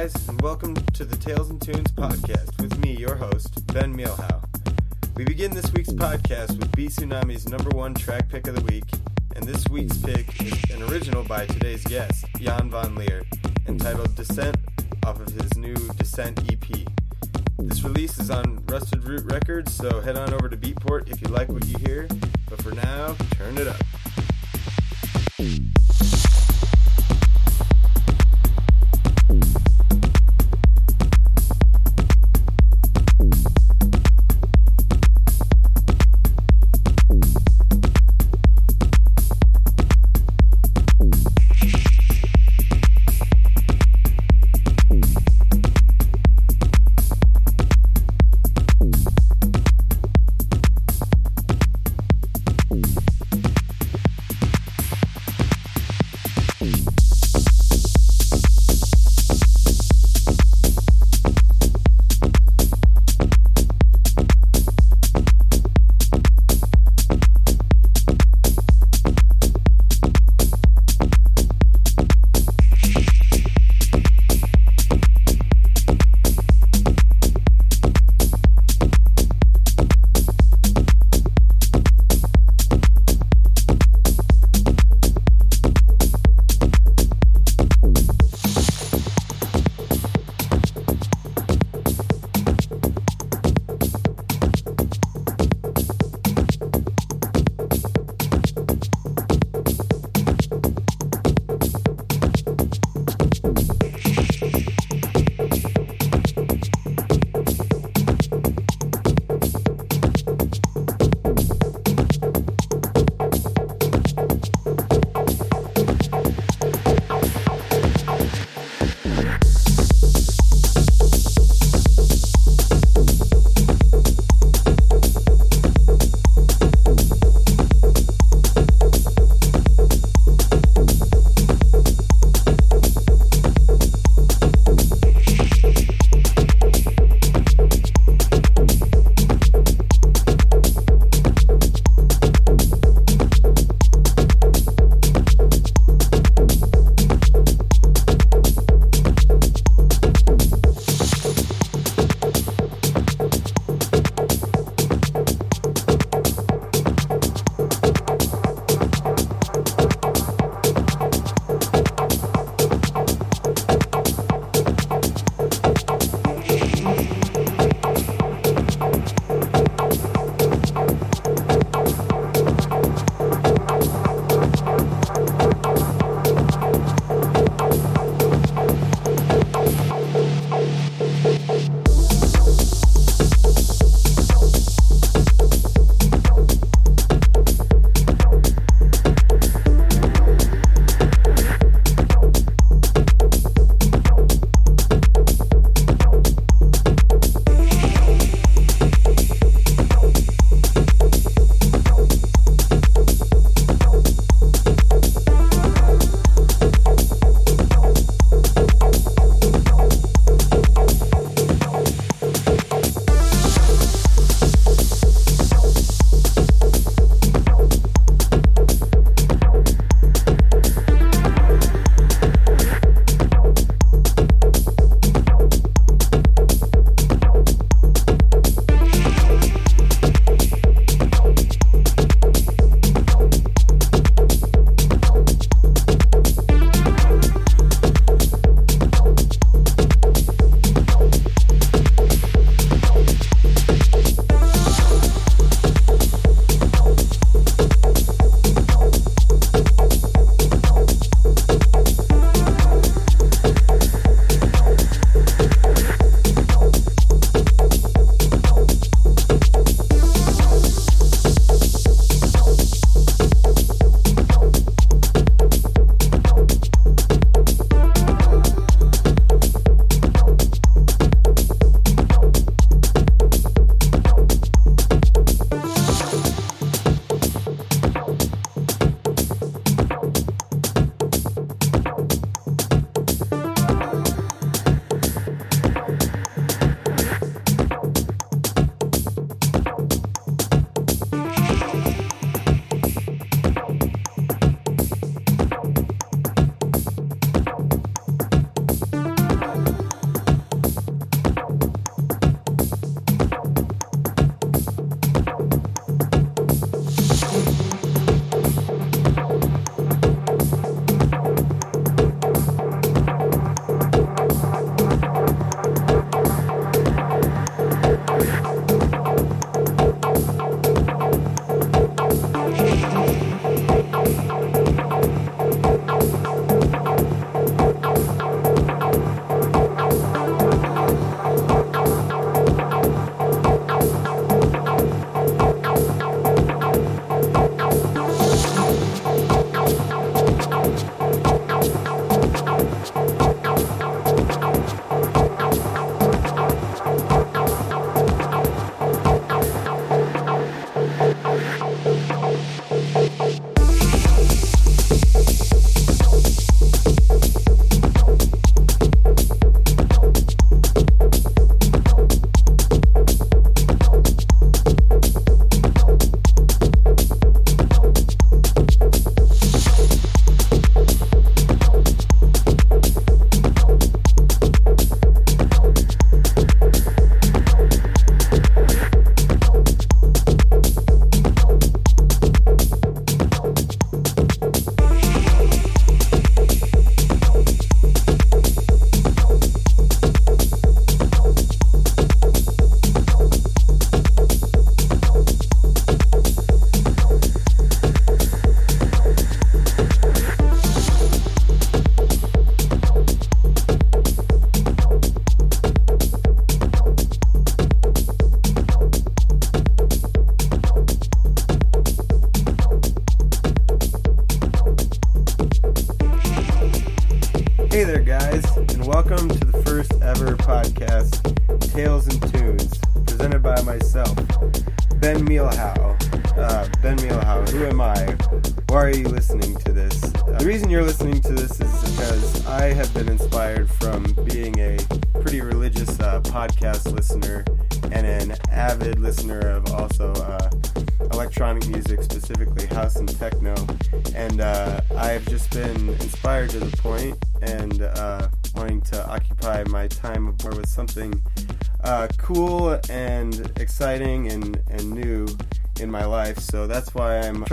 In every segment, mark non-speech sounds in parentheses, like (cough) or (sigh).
guys, and welcome to the Tales and Tunes podcast with me, your host, Ben Mielhow. We begin this week's podcast with B Tsunami's number one track pick of the week, and this week's pick is an original by today's guest, Jan Van Leer, entitled Descent off of his new Descent EP. This release is on Rusted Root Records, so head on over to Beatport if you like what you hear, but for now, turn it up.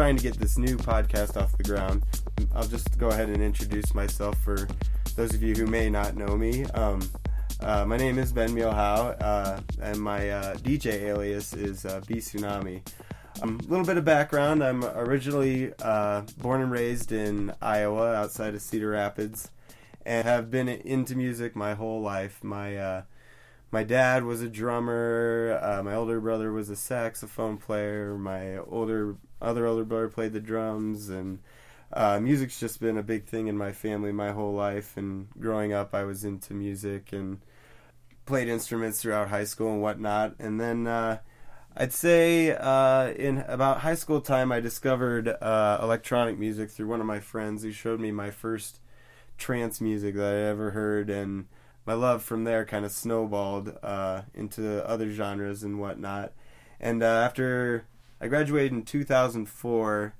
Trying to get this new podcast off the ground. I'll just go ahead and introduce myself for those of you who may not know me. Um, uh, my name is Ben Mielhow, uh, and my uh, DJ alias is uh, B Tsunami. A um, little bit of background I'm originally uh, born and raised in Iowa, outside of Cedar Rapids, and have been into music my whole life. My uh, my dad was a drummer. Uh, my older brother was a saxophone player. My older other older brother played the drums, and uh, music's just been a big thing in my family my whole life. And growing up, I was into music and played instruments throughout high school and whatnot. And then uh, I'd say uh, in about high school time, I discovered uh, electronic music through one of my friends who showed me my first trance music that I ever heard and my love from there kind of snowballed uh, into other genres and whatnot. And uh, after I graduated in 2004,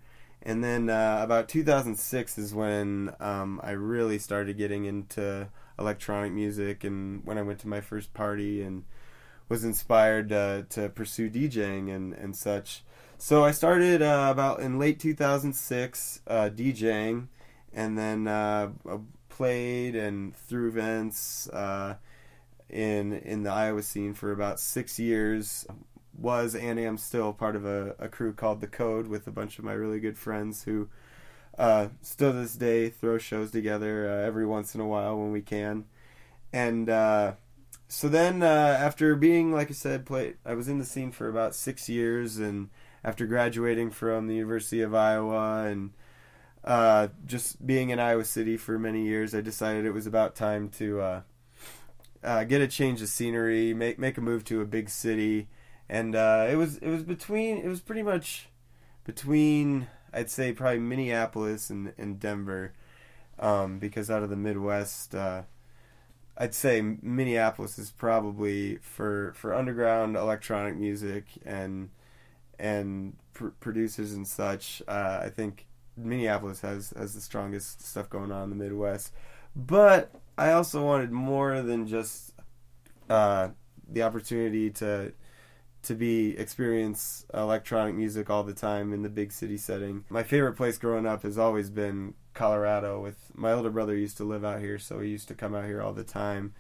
and then uh, about 2006 is when um, I really started getting into electronic music, and when I went to my first party and was inspired uh, to pursue DJing and, and such. So I started uh, about in late 2006 uh, DJing, and then played and threw events uh, in in the Iowa scene for about six years. Was and am still part of a, a crew called The Code with a bunch of my really good friends who uh, still this day throw shows together uh, every once in a while when we can. And uh, so then uh, after being, like I said, play, I was in the scene for about six years, and after graduating from the University of Iowa and uh, just being in Iowa City for many years, I decided it was about time to uh, uh, get a change of scenery, make make a move to a big city, and uh, it was it was between it was pretty much between I'd say probably Minneapolis and, and Denver, um, because out of the Midwest, uh, I'd say Minneapolis is probably for for underground electronic music and and pr- producers and such. Uh, I think Minneapolis has has the strongest stuff going on in the Midwest. But I also wanted more than just uh, the opportunity to to be experience electronic music all the time in the big city setting. My favorite place growing up has always been Colorado. With my older brother used to live out here, so he used to come out here all the time,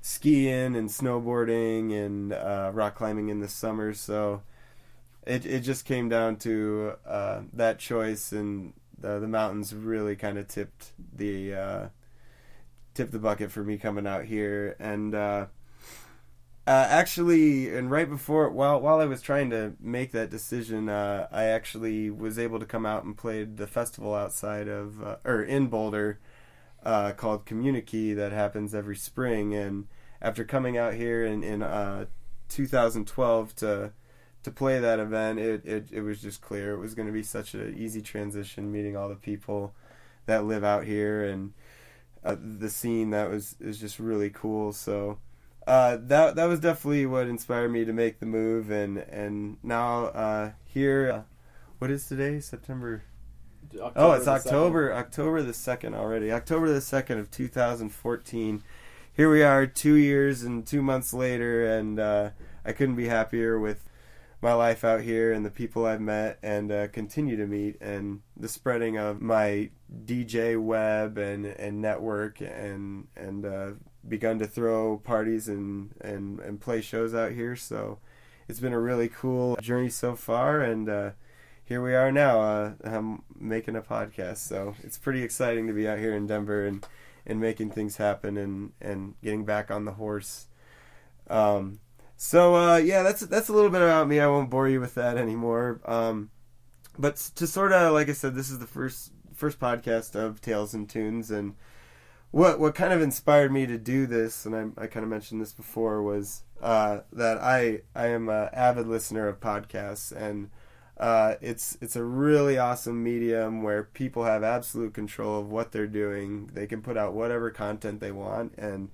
skiing and snowboarding and uh, rock climbing in the summer. So it it just came down to uh, that choice, and the the mountains really kind of tipped the uh, tipped the bucket for me coming out here, and uh, uh actually, and right before while while I was trying to make that decision, uh, I actually was able to come out and played the festival outside of uh, or in Boulder called Community that happens every spring, and after coming out here in in 2012 to to play that event, it, it, it was just clear it was going to be such an easy transition meeting all the people that live out here and uh, the scene that was is just really cool. So uh, that that was definitely what inspired me to make the move and and now uh, here, uh, what is today? September. October oh, it's October 2nd. October the second already. October the second of 2014. Here we are, two years and two months later, and uh, I couldn't be happier with my life out here and the people I've met and uh, continue to meet and the spreading of my DJ web and, and network and and uh, begun to throw parties and, and, and play shows out here. So it's been a really cool journey so far and uh, here we are now. Uh, I'm making a podcast, so it's pretty exciting to be out here in Denver and, and making things happen and, and getting back on the horse. Um, so uh, yeah, that's that's a little bit about me. I won't bore you with that anymore. Um, but to sort of like I said, this is the first first podcast of Tales and Tunes, and what what kind of inspired me to do this, and I, I kind of mentioned this before, was uh, that I I am an avid listener of podcasts, and uh, it's it's a really awesome medium where people have absolute control of what they're doing. They can put out whatever content they want, and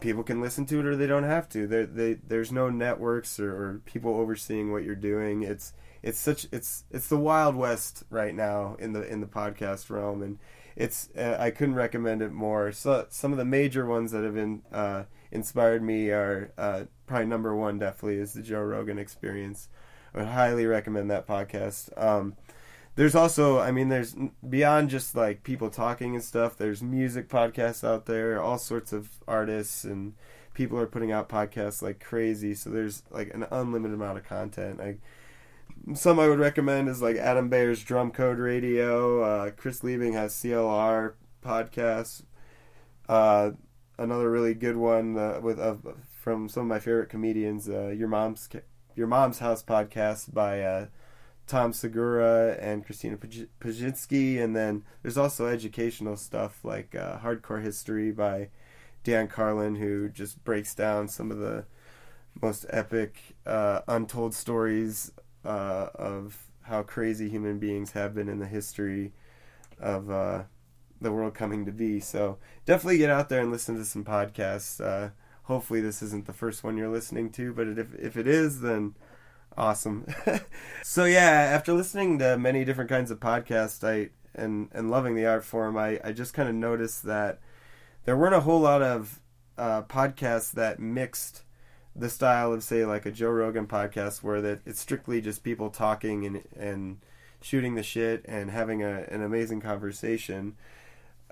people can listen to it or they don't have to. They, there's no networks or, or people overseeing what you're doing. It's it's such it's it's the wild west right now in the in the podcast realm, and it's uh, I couldn't recommend it more. So some of the major ones that have been uh, inspired me are uh, probably number one definitely is the Joe Rogan Experience. I would highly recommend that podcast. Um, there's also, I mean, there's beyond just like people talking and stuff. There's music podcasts out there, all sorts of artists and people are putting out podcasts like crazy. So there's like an unlimited amount of content. I, some I would recommend is like Adam Beyer's Drum Code Radio. Uh, Chris Liebing has CLR podcasts. Uh, another really good one uh, with from some of my favorite comedians. Uh, Your mom's Your mom's house podcast by uh, Tom Segura and Christina Pazsitzky, and then there's also educational stuff like uh, Hardcore History by Dan Carlin, who just breaks down some of the most epic uh, untold stories uh, of how crazy human beings have been in the history of uh, the world coming to be. So definitely get out there and listen to some podcasts. Uh, hopefully, this isn't the first one you're listening to, but if if it is, then awesome. (laughs) so yeah, after listening to many different kinds of podcasts, I and and loving the art form, I I just kind of noticed that there weren't a whole lot of uh, podcasts that mixed the style of say like a Joe Rogan podcast where that it's strictly just people talking and and shooting the shit and having a, an amazing conversation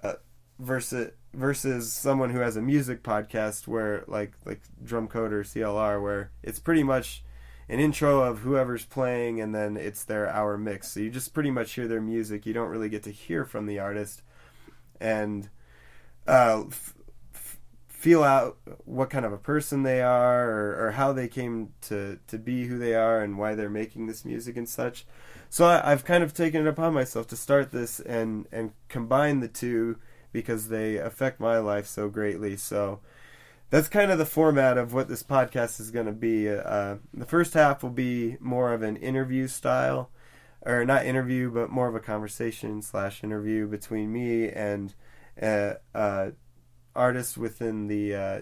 uh, versus versus someone who has a music podcast where like like drum code or CLR where it's pretty much an intro of whoever's playing and then it's their hour mix. So you just pretty much hear their music. You don't really get to hear from the artist and uh, f- f- feel out what kind of a person they are or, or, how they came to, to be who they are and why they're making this music and such. So I, I've kind of taken it upon myself to start this and, and combine the two because they affect my life so greatly. So that's kind of the format of what this podcast is going to be. Uh, the first half will be more of an interview style, or not interview, but more of a conversation slash interview between me and uh, uh, artists within the uh,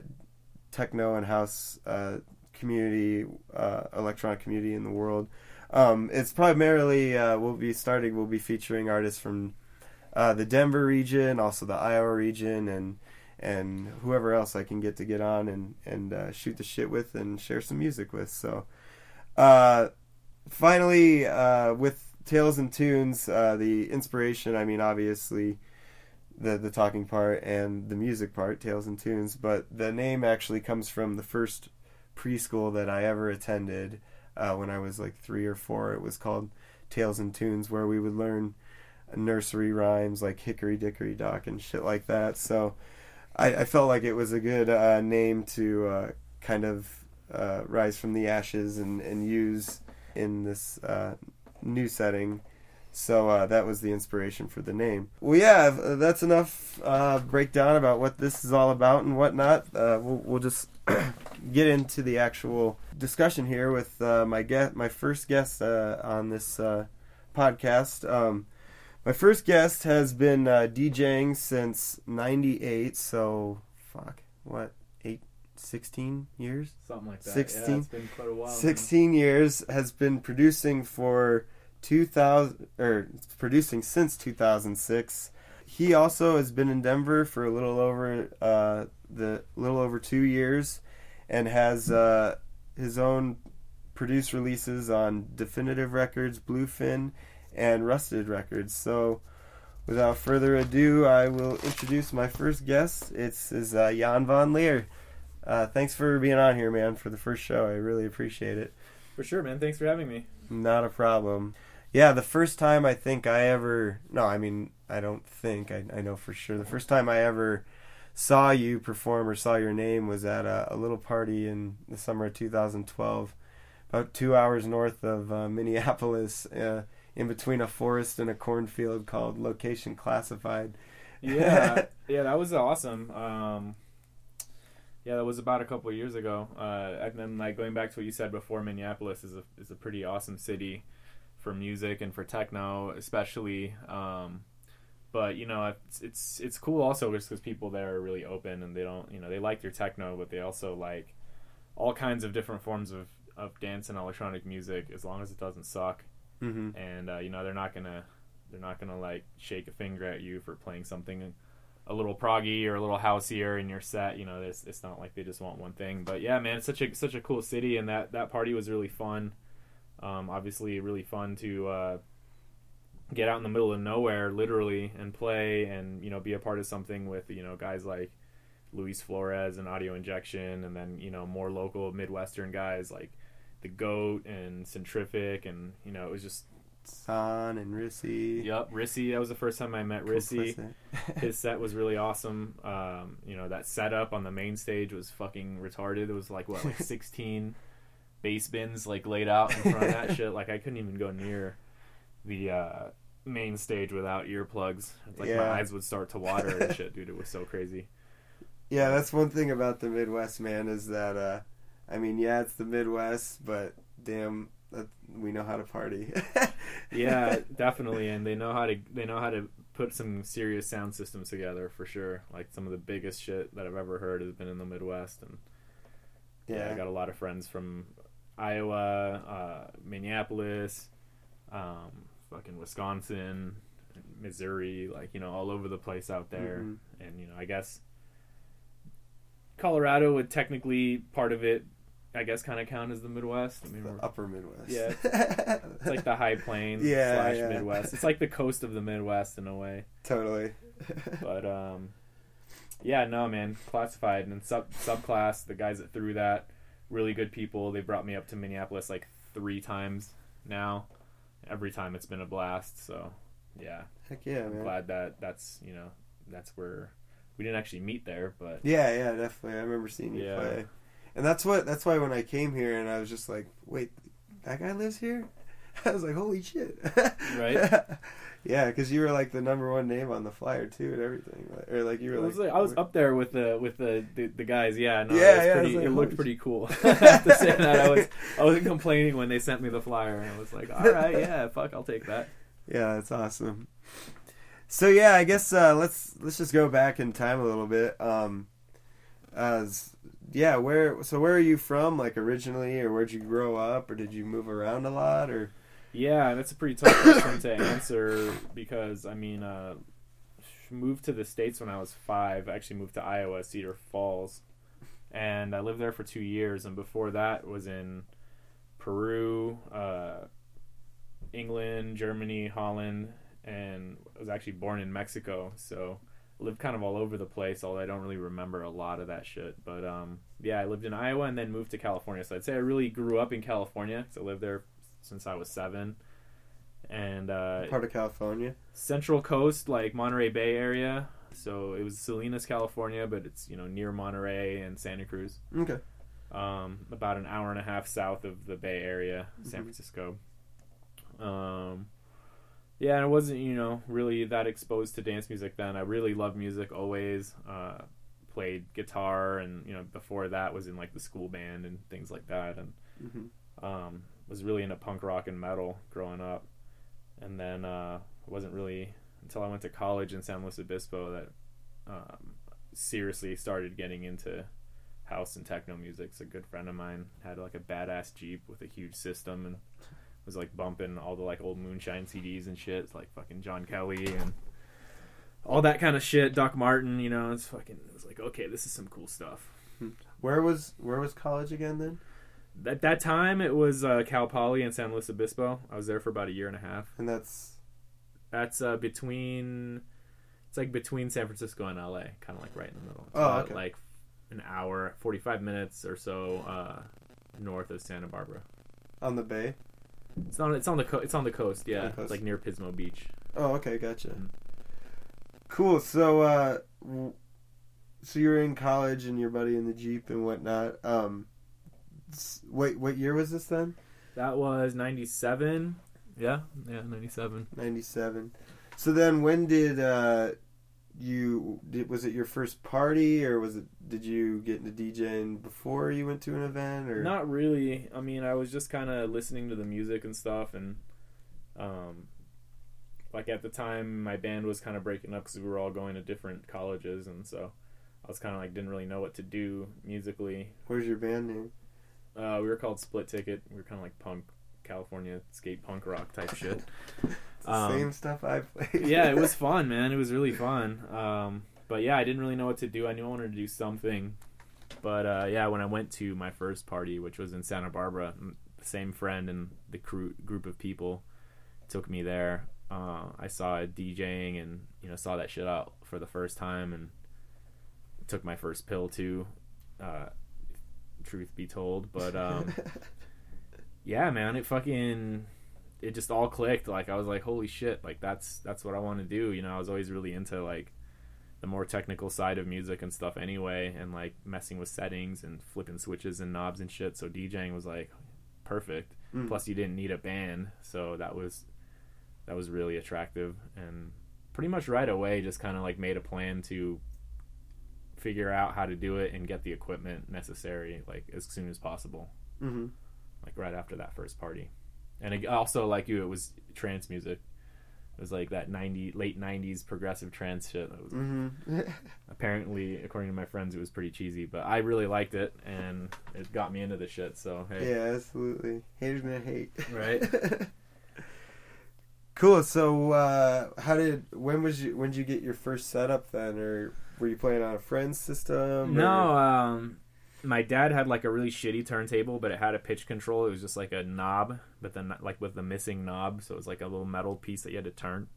techno and house uh, community, uh, electronic community in the world. Um, it's primarily we'll be starting. We'll be featuring artists from the Denver region, also the Iowa region, and and whoever else I can get to get on and and uh, shoot the shit with and share some music with. So, uh, finally, uh, with Tales and Tunes, uh, the inspiration. I mean, obviously, the the talking part and the music part, Tales and Tunes. But the name actually comes from the first preschool that I ever attended uh, when I was like three or four. It was called Tales and Tunes, where we would learn nursery rhymes like Hickory Dickory Dock and shit like that. So I, I felt like it was a good uh, name to uh, kind of uh, rise from the ashes and, and use in this uh, new setting. So uh, that was the inspiration for the name. Well, yeah, that's enough uh, breakdown about what this is all about and whatnot. we'll, we'll just (coughs) get into the actual discussion here with my guest, my first guest on this podcast. Um, my first guest has been uh, DJing since 98, so fuck, what, 8, 16 years? Something like that. 16, yeah, it's been quite a while. 16 years, has been producing for 2000, or producing since 2006. He also has been in Denver for a little over, uh, the little over two years and has uh, his own produced releases on Definitive Records, Bluefin, and Rusted Records. So, without further ado, I will introduce my first guest. It's is uh, Jan von Leer. Uh, thanks for being on here, man, for the first show. I really appreciate it. For sure, man. Thanks for having me. Not a problem. Yeah, the first time I think I ever no, I mean I don't think I I know for sure. The first time I ever saw you perform or saw your name was at a, a little party in the summer of 2012, about two hours north of uh, Minneapolis. Uh, in between a forest and a cornfield called Location Classified. yeah, (laughs) yeah, that was awesome. Um, yeah, that was about a couple of years ago. Uh, and then like going back to what you said before, Minneapolis is a is a pretty awesome city for music and for techno, especially. Um, but you know, it's it's it's cool also just because people there are really open and they don't, you know, they like their techno, but they also like all kinds of different forms of of dance and electronic music as long as it doesn't suck. Mm-hmm. And uh, you know, they're not gonna they're not gonna like shake a finger at you for playing something a little proggy or a little houseier in your set. You know, it's, it's not like they just want one thing. But yeah, man, it's such a such a cool city, and that that party was really fun. Um, obviously, really fun to uh, get out in the middle of nowhere, literally, and play, and you know, be a part of something with you know guys like Luis Flores and Audio Injection, and then you know more local Midwestern guys like the Goat and Centrific, and you know, it was just San and Rissy. Yep, Rissy. That was the first time I met Rissy. (laughs) (laughs) His set was really awesome. Um, you know, that setup on the main stage was fucking retarded. It was like what, like (laughs) sixteen bass bins like laid out in front of that shit. Like I couldn't even go near the uh, main stage without earplugs. It's like Yeah. my eyes would start to water and shit, dude. It was so crazy. Yeah, that's one thing about the Midwest, man, is that uh I mean, yeah, it's the Midwest, but damn, that, we know how to party. (laughs) Yeah, definitely, and they know how to they know how to put some serious sound systems together for sure. Like some of the biggest shit that I've ever heard has been in the Midwest, and yeah, I got a lot of friends from Iowa, uh, Minneapolis, um, fucking Wisconsin, Missouri, like you know, all over the place out there. Mhm. And you know, I guess Colorado would technically part of it, I guess, kind of count as the Midwest. I mean, The upper Midwest. Yeah. (laughs) it's like the High Plains Yeah, slash yeah. Midwest. It's like the coast of the Midwest in a way. totally. But (laughs) um, yeah, no, man, classified and sub subclass. The guys that threw that, really good people. They brought me up to Minneapolis like three times now. Every time it's been a blast. So yeah, Heck yeah, I'm man. glad that that's you know that's where we didn't actually meet there, but Yeah, yeah, definitely. I remember seeing you Yeah. play. And that's what that's why when I came here and I was just like, wait, that guy lives here? (laughs) I was like, holy shit. Right? (laughs) yeah, because you were like the number one name on the flyer too and everything. Or like you were like, was like I was up there with the with the the, the guys. Yeah, no, Yeah, yeah, pretty, like, it looked pretty cool. I (laughs) to say that I was I wasn't complaining when they sent me the flyer. and I was like, all right, yeah, fuck, I'll take that. Yeah, that's awesome. So yeah, I guess uh, let's let's just go back in time a little bit. Um, as yeah, where so where are you from? Like originally, or where'd you grow up, or did you move around a lot, or Yeah, that's a pretty tough question to answer because I mean, uh, moved to the states when I was five. I actually moved to Iowa, Cedar Falls, and I lived there for two years. And before that, was in Peru, uh, England, Germany, Holland, and I was actually born in Mexico. So lived kind of all over the place. Although I don't really remember a lot of that shit. But um, yeah, I lived in Iowa and then moved to California. So I'd say I really grew up in California. So I lived there since I was seven. And uh, part of California? Central Coast, like Monterey Bay area. So it was Salinas, California, but it's you know near Monterey and Santa Cruz, Okay. um, about an hour and a half south of the Bay Area, San Mhm. Francisco. Um, yeah, I wasn't you know really that exposed to dance music then. I really loved music always. Uh, played guitar, and you know before that was in like the school band and things like that, and hmm um, was really into punk rock and metal growing up, and then uh, wasn't really until I went to college in San Luis Obispo that um, seriously started getting into house and techno music. So a good friend of mine had like a badass Jeep with a huge system and was like bumping all the like old Moonshine CDs and shit. It's like fucking John Kelly and all that kind of shit. Doc Martin, you know, it's fucking. It was like okay, this is some cool stuff. Where was where was college again then? At that time, it was uh, Cal Poly in San Luis Obispo. I was there for about a year and a half. And that's That's uh, between. It's like between San Francisco and LA, kind of like right in the middle. It's Oh, about, okay. Like an hour, forty-five minutes or so uh, north of Santa Barbara. on the bay. It's on. It's on the. Co- it's on the coast. Yeah, the coast. it's like near Pismo Beach. Oh, okay, gotcha. Mm. Cool. So, uh, so you're in college and your buddy in the jeep and whatnot. Um, wait, what year was this then? That was ninety-seven. Yeah, yeah, ninety-seven. Ninety-seven. So then, when did uh, you did was it your first party or was it did you get into DJing before you went to an event or Not really. I mean, I was just kind of listening to the music and stuff, and um, like at the time, my band was kind of breaking up because we were all going to different colleges, and so I was kind of like didn't really know what to do musically. where's your band name? Uh, we were called Split Ticket. We were kind of like punk, California skate punk rock type shit. (laughs) Um, same stuff I played. yeah, it was (laughs) fun, man. It was really fun. Um, but yeah, I didn't really know what to do. I knew I wanted to do something. But uh, yeah, when I went to my first party, which was in Santa Barbara, the same friend and the crew, group of people took me there. Uh, I saw it DJing and you know saw that shit out for the first time and took my first pill too. Uh, truth be told, but um, (laughs) yeah, man, it fucking it just all clicked. Like I was like, holy shit, like that's that's what I want to do. You know, I was always really into like the more technical side of music and stuff anyway, and like messing with settings and flipping switches and knobs and shit. So DJing was like perfect. Mm. Plus, you didn't need a band, so that was that was really attractive. And pretty much right away, just kind of like made a plan to figure out how to do it and get the equipment necessary like as soon as possible hmm like right after that first party. And it, also, like you, it was trance music. It was like that ninety late '90s progressive trance shit. That was hmm (laughs) apparently, according to my friends, it was pretty cheesy, but I really liked it, and it got me into the shit. So hey, Yeah, absolutely. Haters gonna hate. Right. (laughs) cool. So, uh, how did when was you when did you get your first setup then, or were you playing on a friend's system? no, or- um, my dad had like a really shitty turntable, but it had a pitch control. It was just like a knob, but then like with the missing knob, so it was like a little metal piece that you had to turn.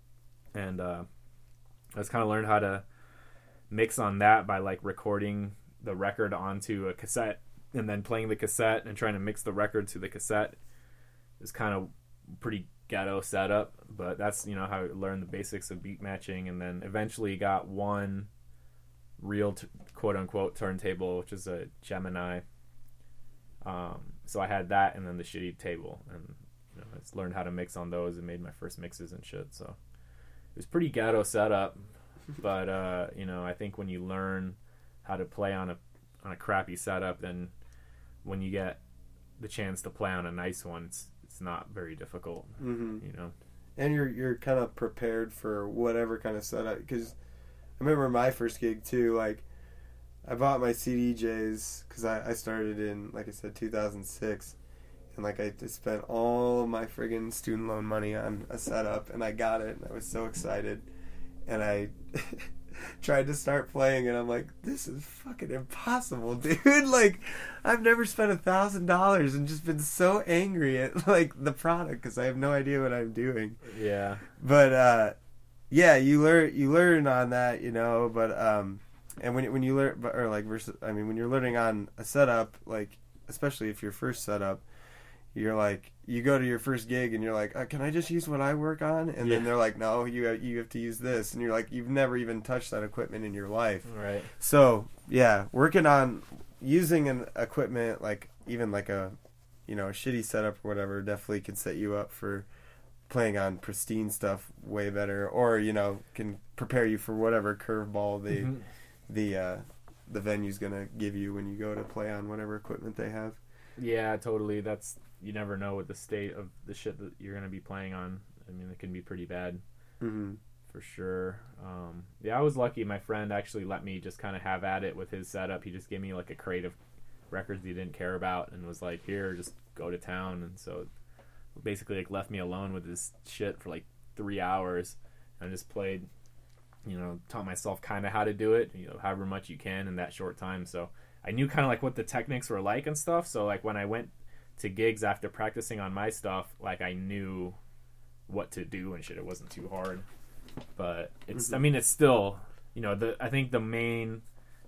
And uh, I just kind of learned how to mix on that by like recording the record onto a cassette and then playing the cassette and trying to mix the record to the cassette. It was kind of pretty ghetto setup, but that's you know how I learned the basics of beat matching, and then eventually got one real t- quote unquote turntable, which is a Gemini. Um, so I had that and then the shitty table, and you know, I just learned how to mix on those and made my first mixes and shit. So it was pretty ghetto setup, (laughs) but uh, you know, I think when you learn how to play on a on a crappy setup, then when you get the chance to play on a nice one, it's it's not very difficult. Mhm. You know. and you're you're kind of prepared for whatever kind of setup because I remember my first gig too. Like I bought my CDJs because I, I started in like I said 2006, and like I just spent all of my friggin' student loan money on a setup, and I got it, and I was so excited, and I. (laughs) tried to start playing and I'm like, this is fucking impossible, (laughs) dude. Like, I've never spent a thousand dollars and just been so angry at (laughs) like the product because I have no idea what I'm doing Yeah. but uh yeah you learn you learn on that you know but um and when when you learn or like versus I mean when you're learning on a setup like especially if your first setup you're like you go to your first gig and you're like uh, can i just use what i work on and Yeah. then they're like no you have, you have to use this and you're like you've never even touched that equipment in your life Right. so yeah, working on using an equipment like even like a you know a shitty setup or whatever definitely can set you up for playing on pristine stuff way better, or you know can prepare you for whatever curveball the Mhm. The uh, the venue's gonna give you when you go to play on whatever equipment they have. Yeah, totally. That's you never know what the state of the shit that you're gonna be playing on. I mean, it can be pretty bad hmm for sure. Um, yeah, I was lucky. My friend actually let me just kind of have at it with his setup. He just gave me like a crate of records he didn't care about and was like, "Here, just go to town." And so basically, like, left me alone with this shit for like three hours and just played. You know, taught myself kind of how to do it. You know, however much you can in that short time. So I knew kind of like what the techniques were like and stuff. So like when I went to gigs after practicing on my stuff, like I knew what to do and shit. It wasn't too hard. But it's I mean it's still you know, the I think the main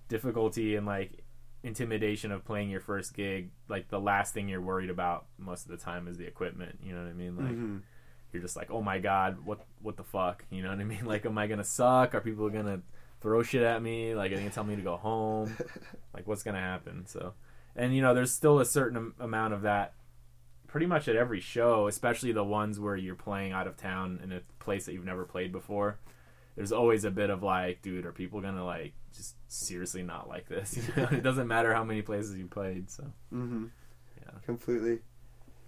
difficulty and like intimidation of playing your first gig, like the last thing you're worried about most of the time is the equipment. You know what I mean? Like Mhm. You're just like, Oh my god, what what the fuck? You know what I mean? (laughs) Like am I gonna suck? Are people gonna throw shit at me? Like are they gonna tell me to go home? (laughs) like what's gonna happen so and you know there's still a certain amount of that pretty much at every show especially the ones where you're playing out of town in a place that you've never played before there's always a bit of like, dude, are people gonna like just seriously not like this? (laughs) You know? it doesn't matter how many places you played. So Mm-hmm. Yeah. Completely.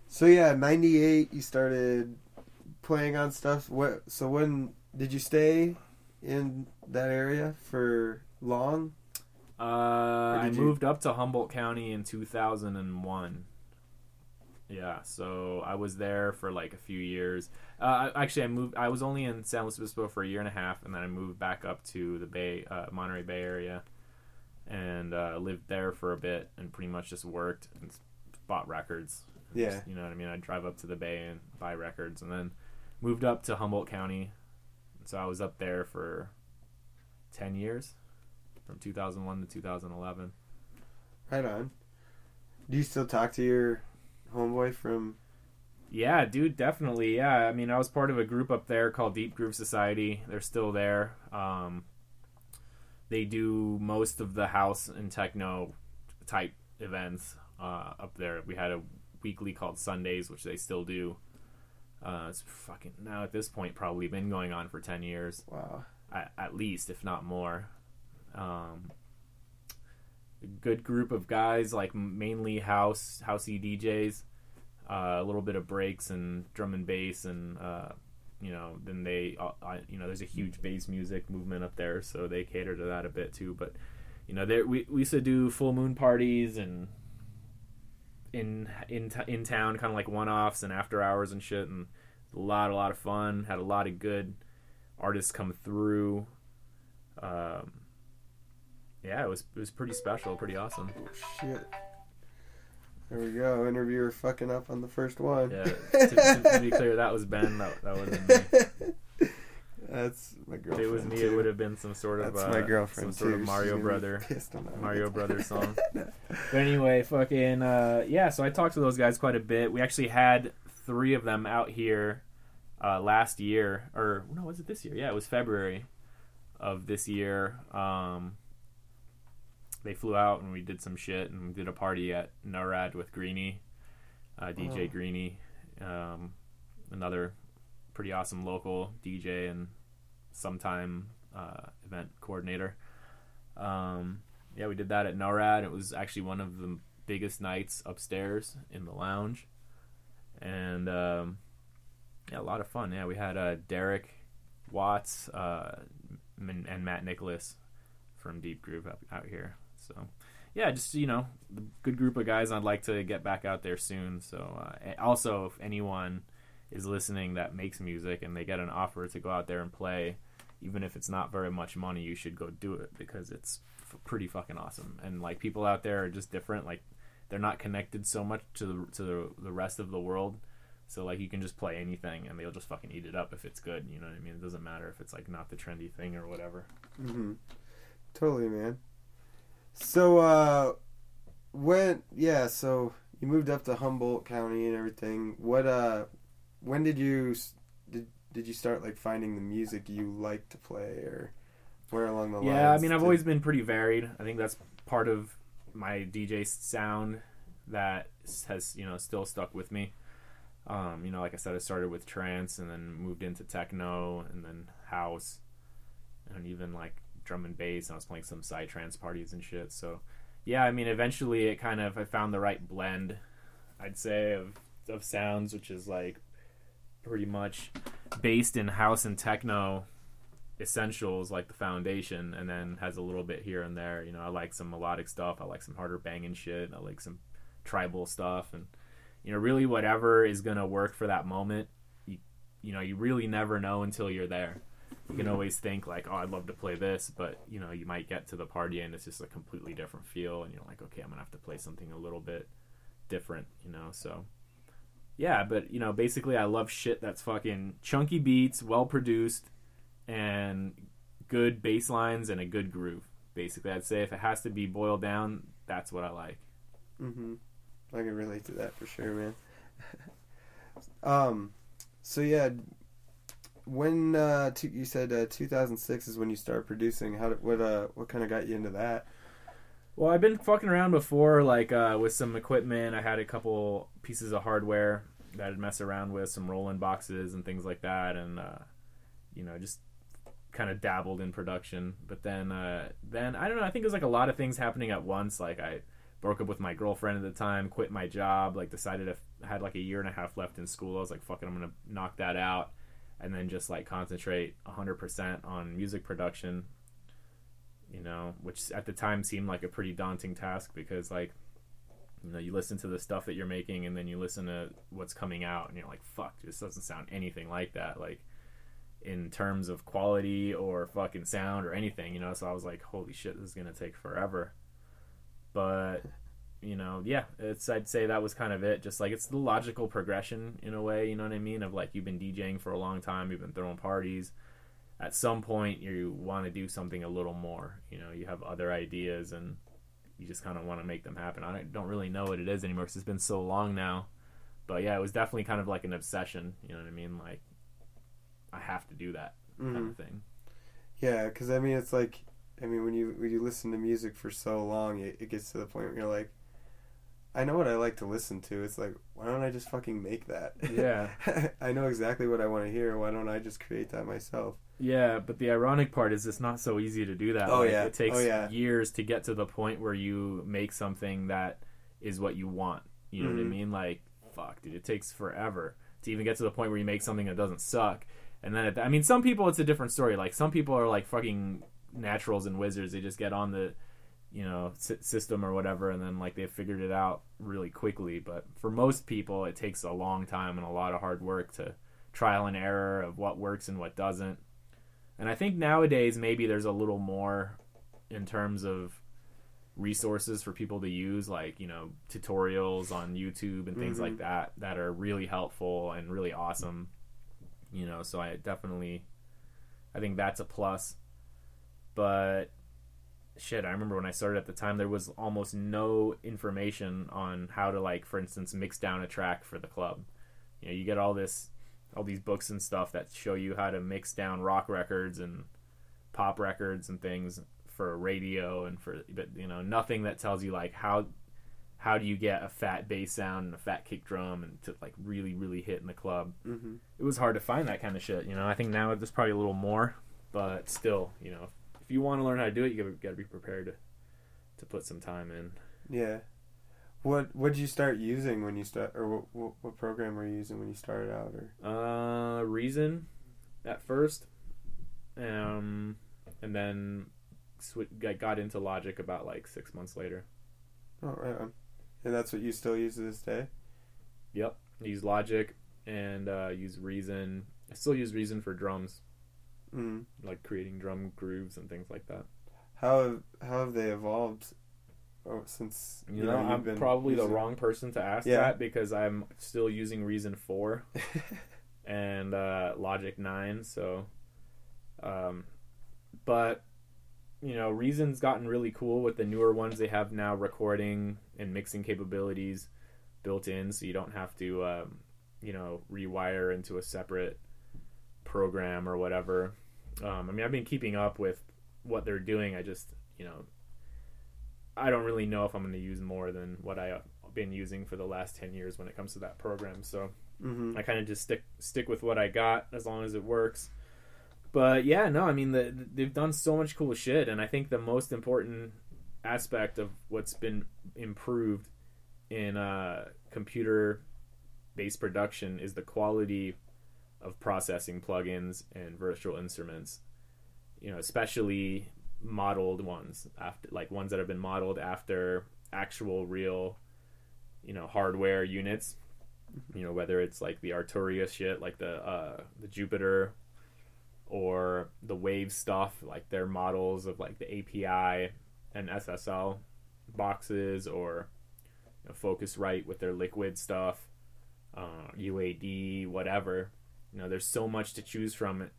So yeah, ninety eight. You started playing on stuff. What? So when did you stay in that area for long? uh, I you- moved up to Humboldt County in 2001. Yeah, so I was there for like a few years. Uh, I- actually, I moved. I was only in San Luis Obispo for a year and a half, and then I moved back up to the Bay, uh, Monterey Bay area, and uh, lived there for a bit, and pretty much just worked and bought records. Yeah. Just, you know what I mean. I'd drive up to the Bay and buy records, and then moved up to Humboldt County. So I was up there for ten years, from 2001 to 2011. Right on. Do you still talk to your homeboy from? Yeah, dude, definitely. Yeah, I mean, I was part of a group up there called Deep Groove Society. They're still there. Um, they do most of the house and techno type events uh, up there. We had a weekly called Sundays, which they still do. Uh, it's fucking now at this point probably been going on for ten years Wow. at, at least, if not more. Um, a good group of guys, like mainly house housey DJs, uh, a little bit of breaks and drum and bass, and uh, you know, then they, uh, I, you know, there's a huge bass music movement up there, so they cater to that a bit too. But you know, there we, we used to do full moon parties and in in in town, kind of like one offs and after hours and shit, and a lot a lot of fun. Had a lot of good artists come through. Um, yeah, it was it was pretty special, pretty awesome. Oh, shit. There we go. Interviewer fucking up on the first one. Yeah, to, to, to be clear, that was Ben. That, that been me. (laughs) That's my girlfriend. If it was me, too. it would have been some sort of That's uh, my girlfriend some sort too. of Mario She's Brother, pissed on that one. Mario Brother (laughs) song. (laughs) But anyway, fucking uh, yeah. So I talked to those guys quite a bit. We actually had three of them out here uh, last year, or no, was it this year? Yeah, it was February of this year. Um, they flew out and we did some shit and we did a party at NORAD with Greeny, uh, DJ Oh. Greeny, um, another pretty awesome local DJ and sometime uh, event coordinator. Um, yeah, we did that at NORAD. It was actually one of the biggest nights upstairs in the lounge, and um, yeah, a lot of fun. Yeah, we had uh, Derek Watts uh, and, Matt Nicholas from Deep Groove up, out here. So yeah, just you know, good group of guys. I'd like to get back out there soon. So uh, also, if anyone is listening that makes music and they get an offer to go out there and play, even if it's not very much money, you should go do it because it's f- pretty fucking awesome. And like people out there are just different. Like they're not connected so much to the to the, the rest of the world. So like you can just play anything and they'll just fucking eat it up if it's good. You know what I mean? It doesn't matter if it's like not the trendy thing or whatever. hmm Totally, man. So, uh, when yeah, so you moved up to Humboldt County and everything. What uh, when did you did you start like finding the music you like to play, or where along the lines? Yeah, I mean, I've did- always been pretty varied. I think that's part of my DJ sound that has, you know, still stuck with me. Um, you know, like I said, I started with trance and then moved into techno and then house and even like drum and bass. And I was playing some side trance parties and shit. So, yeah, I mean, eventually it kind of, I found the right blend, I'd say, of, of sounds, which is like pretty much based in house and techno essentials like the foundation and then has a little bit here and there. You know i like some melodic stuff. I like some harder banging shit. I like some tribal stuff. And you know really whatever is gonna work for that moment you you know you really never know until you're there. You can always think like oh i'd love to play this but you know you might get to the party and it's just a completely different feel and you're like okay i'm gonna have to play something a little bit different you know so yeah but you know basically i love shit that's fucking chunky beats well produced and good bass lines and a good groove. Basically, I'd say if it has to be boiled down, that's what I like. Mm-hmm. I can relate to that for sure, man. (laughs) um, so yeah, when uh, two, you said uh, 2006 is when you started producing. How did, what uh what kind of got you into that? Well, I've been fucking around before, like uh, with some equipment. I had a couple pieces of hardware that I'd mess around with, some Roland boxes and things like that, and uh, you know, just kind of dabbled in production, but then uh, then I don't know. I think it was like a lot of things happening at once. Like I broke up with my girlfriend at the time, quit my job, like decided if I had like a year and a half left in school. I was like, fuck it, I'm gonna knock that out, and then just like concentrate 100% on music production. You know, which at the time seemed like a pretty daunting task because like you know you listen to the stuff that you're making and then you listen to what's coming out and you're like fuck this doesn't sound anything like that like in terms of quality or fucking sound or anything you know? So i was like holy shit this is gonna take forever. But you know yeah it's i'd say that was kind of it. Just like it's the logical progression in a way you know what i mean? Of like you've been djing for a long time you've been throwing parties. At some point you want to do something a little more you know? You have other ideas and you just kind of want to make them happen. I don't really know what it is anymore because it's been so long now. But yeah, it was definitely kind of like an obsession. You know what I mean? Like, I have to do that mm-hmm. kind of thing. Yeah, because I mean, it's like, I mean, when you when you listen to music for so long, it, it gets to the point where you're like, I know what I like to listen to. It's like, why don't I just fucking make that? Yeah. (laughs) I know exactly what I want to hear. Why don't I just create that myself? Yeah, but the ironic part is it's not so easy to do that. Oh like, yeah, it takes oh, yeah. years to get to the point where you make something that is what you want. You know mm-hmm. what I mm-hmm. mean? Like, fuck, dude, it takes forever to even get to the point where you make something that doesn't suck. And then, I mean, some people it's a different story. Like, some people are like fucking naturals and wizards. They just get on the, you know, system or whatever, and then like they've figured it out really quickly. But for most people, it takes a long time and a lot of hard work to trial and error of what works and what doesn't and I think nowadays maybe there's a little more in terms of resources for people to use, like, you know, tutorials on YouTube and things mm-hmm. like that, that are really helpful and really awesome. You know, so I definitely, I think that's a plus. But shit, I remember when I started at the time, there was almost no information on how to, like, for instance, mix down a track for the club. You know, you get all this all these books and stuff that show you how to mix down rock records and pop records and things for radio and for but you know nothing that tells you like how how do you get a fat bass sound and a fat kick drum and to like really really hit in the club? Mm-hmm. it was hard to find that kind of shit you know? I think now there's probably a little more but still you know if you want to learn how to do it you gotta, gotta be prepared to to put some time in. Yeah what what did you start using when you start, or what, what, what program were you using when you started out, or? Uh, Reason, at first, um, and then sw- got into Logic about like six months later. Oh right on, and that's what you still use to this day. Yep, I use Logic and uh, use Reason. I still use Reason for drums, mm. like creating drum grooves and things like that. How have, how have they evolved Oh, since you, you know, know I'm probably using... the wrong person to ask yeah. that because I'm still using Reason Four (laughs) and uh, Logic Nine. So, um, but you know, Reason's gotten really cool with the newer ones. They have now recording and mixing capabilities built in, so you don't have to, um, you know, rewire into a separate program or whatever. Um, I mean, I've been keeping up with what they're doing. I just, you know, I don't really know if I'm going to use more than what I've been using for the last 10 years when it comes to that program. So mm-hmm. I kind of just stick stick with what I got as long as it works. But yeah, no, I mean the, they've done so much cool shit and I think the most important aspect of what's been improved in uh, computer based production is the quality of processing plugins and virtual instruments. You know, especially modeled ones after like ones that have been modeled after actual real you know hardware units. You know whether it's like the arturia shit like the uh the jupiter or the wave stuff like their models of like the api and ssl boxes or you know, focusrite with their liquid stuff uh, uad whatever. You know there's so much to choose from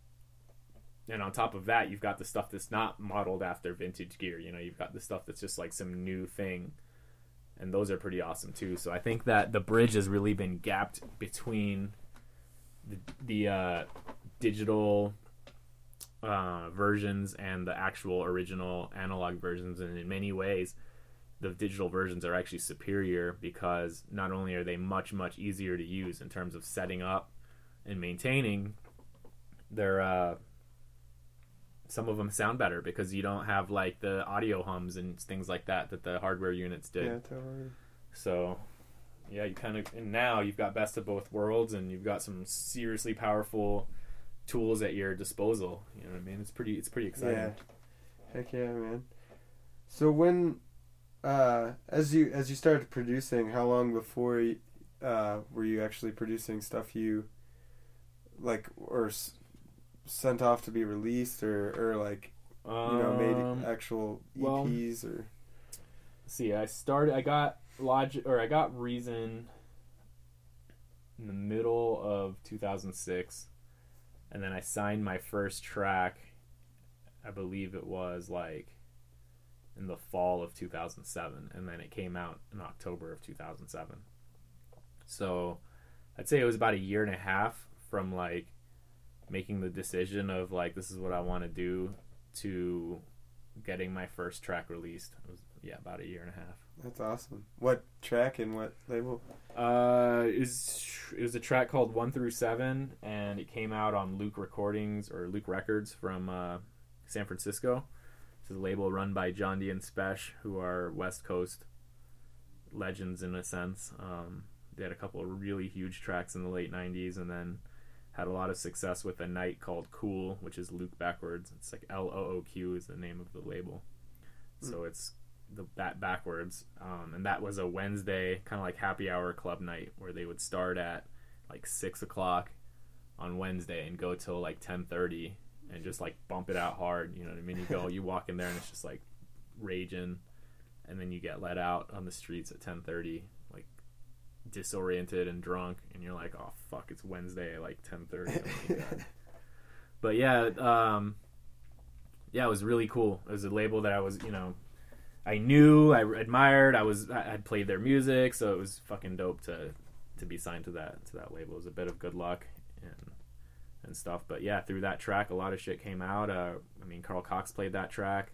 and on top of that, you've got the stuff that's not modeled after vintage gear. You know, you've got the stuff that's just like some new thing, and those are pretty awesome too. So I think that the bridge has really been gapped between the, the uh, digital uh, versions and the actual original analog versions, and in many ways, the digital versions are actually superior because not only are they much much easier to use in terms of setting up and maintaining, they're uh, some of them sound better because you don't have like the audio hums and things like that that the hardware units did. Yeah, totally. So, yeah, you kind of and now you've got best of both worlds, and you've got some seriously powerful tools at your disposal. You know what I mean? It's pretty. It's pretty exciting. Yeah. Heck yeah, man. So when, uh, as you as you started producing, how long before uh, were you actually producing stuff you like or sent off to be released or or like you know Um, made actual well- EPs or? see i started i got logic or i got reason in the middle of 2006 and then i signed my first track i believe it was like in the fall of 2007 and then it came out in october of 2007 so i'd say it was about a year and a half from like making the decision of like this is what i want to do to getting my first track released. It was yeah about a year and a half. That's awesome. What track and what label? uh it was, it was a track called one through seven and it came out on Looq recordings or Looq records from uh, san francisco. It's a label run by john d. and spesh who are west coast legends in a sense. Um, they had a couple of really huge tracks in the late 90s and then had a lot of success with a night called Qool which is Looq backwards. It's like l-o-o-q is the name of the label. So it's the that backwards. Um, and that was a wednesday kind of like happy hour club night where they would start at like six o'clock on wednesday and go till like 10.30 and just like bump it out hard you know what i mean? You go you walk in there and it's just like raging. And then you get let out on the streets at 10.30 like disoriented and drunk and you're like oh fuck it's wednesday like 10.30 (laughs) oh but yeah um yeah it was really cool. It was a label that i was you know i knew i admired i was i had played their music so it was fucking dope to to be signed to that to that label. It was a bit of good luck and and stuff. But yeah through that track a lot of shit came out. Uh i mean carl cox played that track.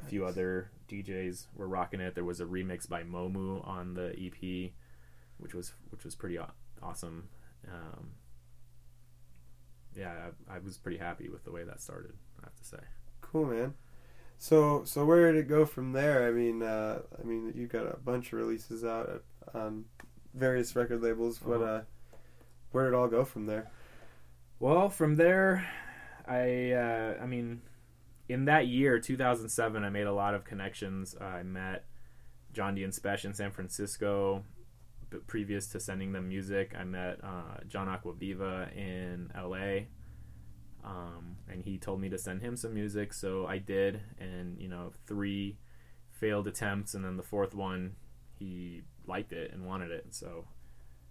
A few other djs were rocking it. There was a remix by momu on the ep which was which was pretty aw- awesome um yeah I, I was pretty happy with the way that started i have to say Cool, man. So, so where did it go from there? I mean, uh, I mean, you got a bunch of releases out on various record labels. But Uh-huh. uh, where did it all go from there? Well, from there, I uh, I mean, in that year, 2007, I made a lot of connections. I met John D and Spesh in San Francisco. But previous to sending them music, I met uh, John Acquaviva in LA. Um, and he told me to send him some music, so I did. And you know, three failed attempts, and then the fourth one, he liked it and wanted it. So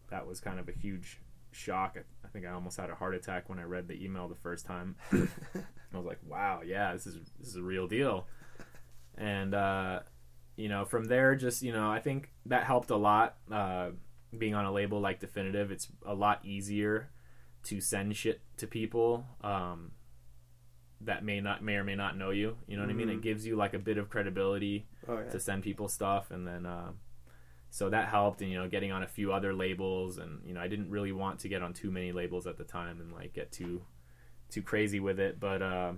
that was kind of a huge shock. I, I think I almost had a heart attack when I read the email the first time. (laughs) I was like, "Wow, yeah, this is this is a real deal." And uh, you know, from there, just you know, I think that helped a lot. Uh, being on a label like Definitive, it's a lot easier to send shit to people um, that may not may or may not know you. You know what I mean? It gives you like a bit of credibility Oh yeah. to send people stuff and then uh, so that helped and you know getting on a few other labels and you know I didn't really want to get on too many labels at the time and like get too too crazy with it but uh,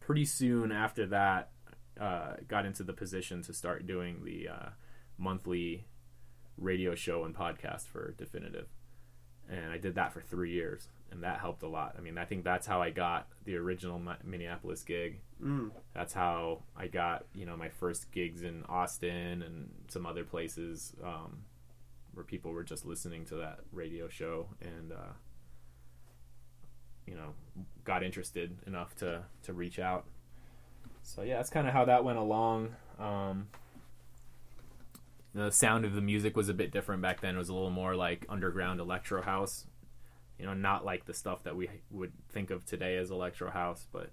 pretty soon after that uh, got into the position to start doing the uh, monthly radio show and podcast for definitive and I did that for three years and that helped a lot I mean I think that's how I got the original Mi- Minneapolis gig Mm. that's how I got you know my first gigs in Austin and some other places um, where people were just listening to that radio show and uh, you know got interested enough to to reach out. So yeah, that's kind of how that went along. Um, the sound of the music was a bit different back then. It was a little more like underground electro house. You know, not like the stuff that we would think of today as electro house, but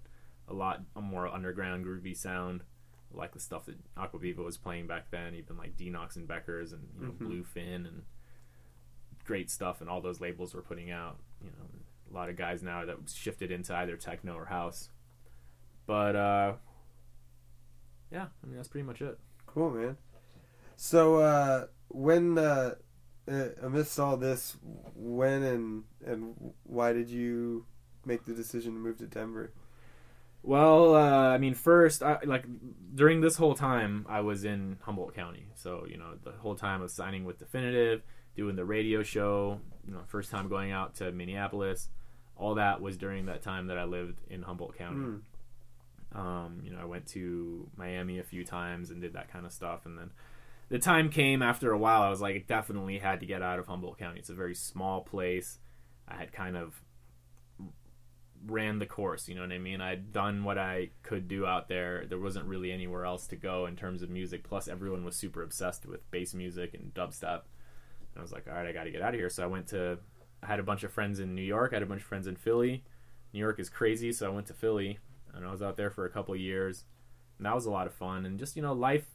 a lot a more underground groovy sound like the stuff that Acquaviva was playing back then even like Denox and Beckers and you know Mhm. Bluefin and great stuff and all those labels were putting out you know a lot of guys now that shifted into either techno or house but uh yeah I mean that's pretty much it Cool, man. So, uh, when uh, uh, amidst all this, when and and why did you make the decision to move to Denver? Well, uh, I mean, first, I, like during this whole time, I was in Humboldt County. So you know, the whole time I was signing with Definitive, doing the radio show. You know, first time going out to Minneapolis. All that was during that time that I lived in Humboldt County. Mm. Um, you know, I went to Miami a few times and did that kind of stuff, and then the time came after a while. I was like, I definitely had to get out of Humboldt County. It's a very small place. I had kind of ran the course. You know what I mean? I'd done what I could do out there. There wasn't really anywhere else to go in terms of music. Plus, everyone was super obsessed with bass music and dubstep. And I was like, all right, I got to get out of here. So I went to. I had a bunch of friends in New York. I had a bunch of friends in Philly. New York is crazy, so I went to Philly, and I was out there for a couple years. And that was a lot of fun. And just you know, life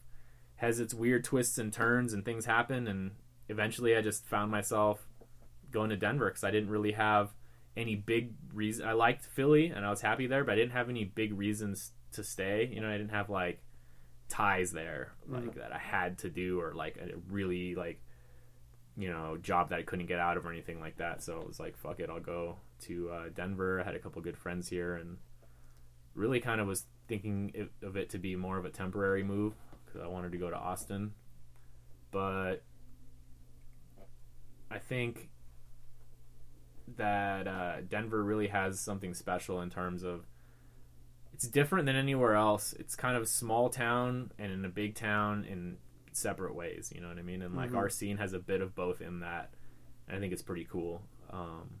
has its weird twists and turns, and things happen. And eventually, I just found myself going to Denver because I didn't really have any big reason. I liked Philly and I was happy there, but I didn't have any big reasons to stay. You know, I didn't have like ties there like Mhm. that I had to do or like a really like you know job that I couldn't get out of or anything like that. So it was like fuck it, I'll go to uh, Denver. I had a couple good friends here and really kind of was thinking of it to be more of a temporary move because I wanted to go to Austin, but I think that uh, Denver really has something special in terms of it's different than anywhere else. It's kind of a small town and in a big town in separate ways. You know what I mean? And like Mhm. our scene has a bit of both in that. I think it's pretty cool. Um,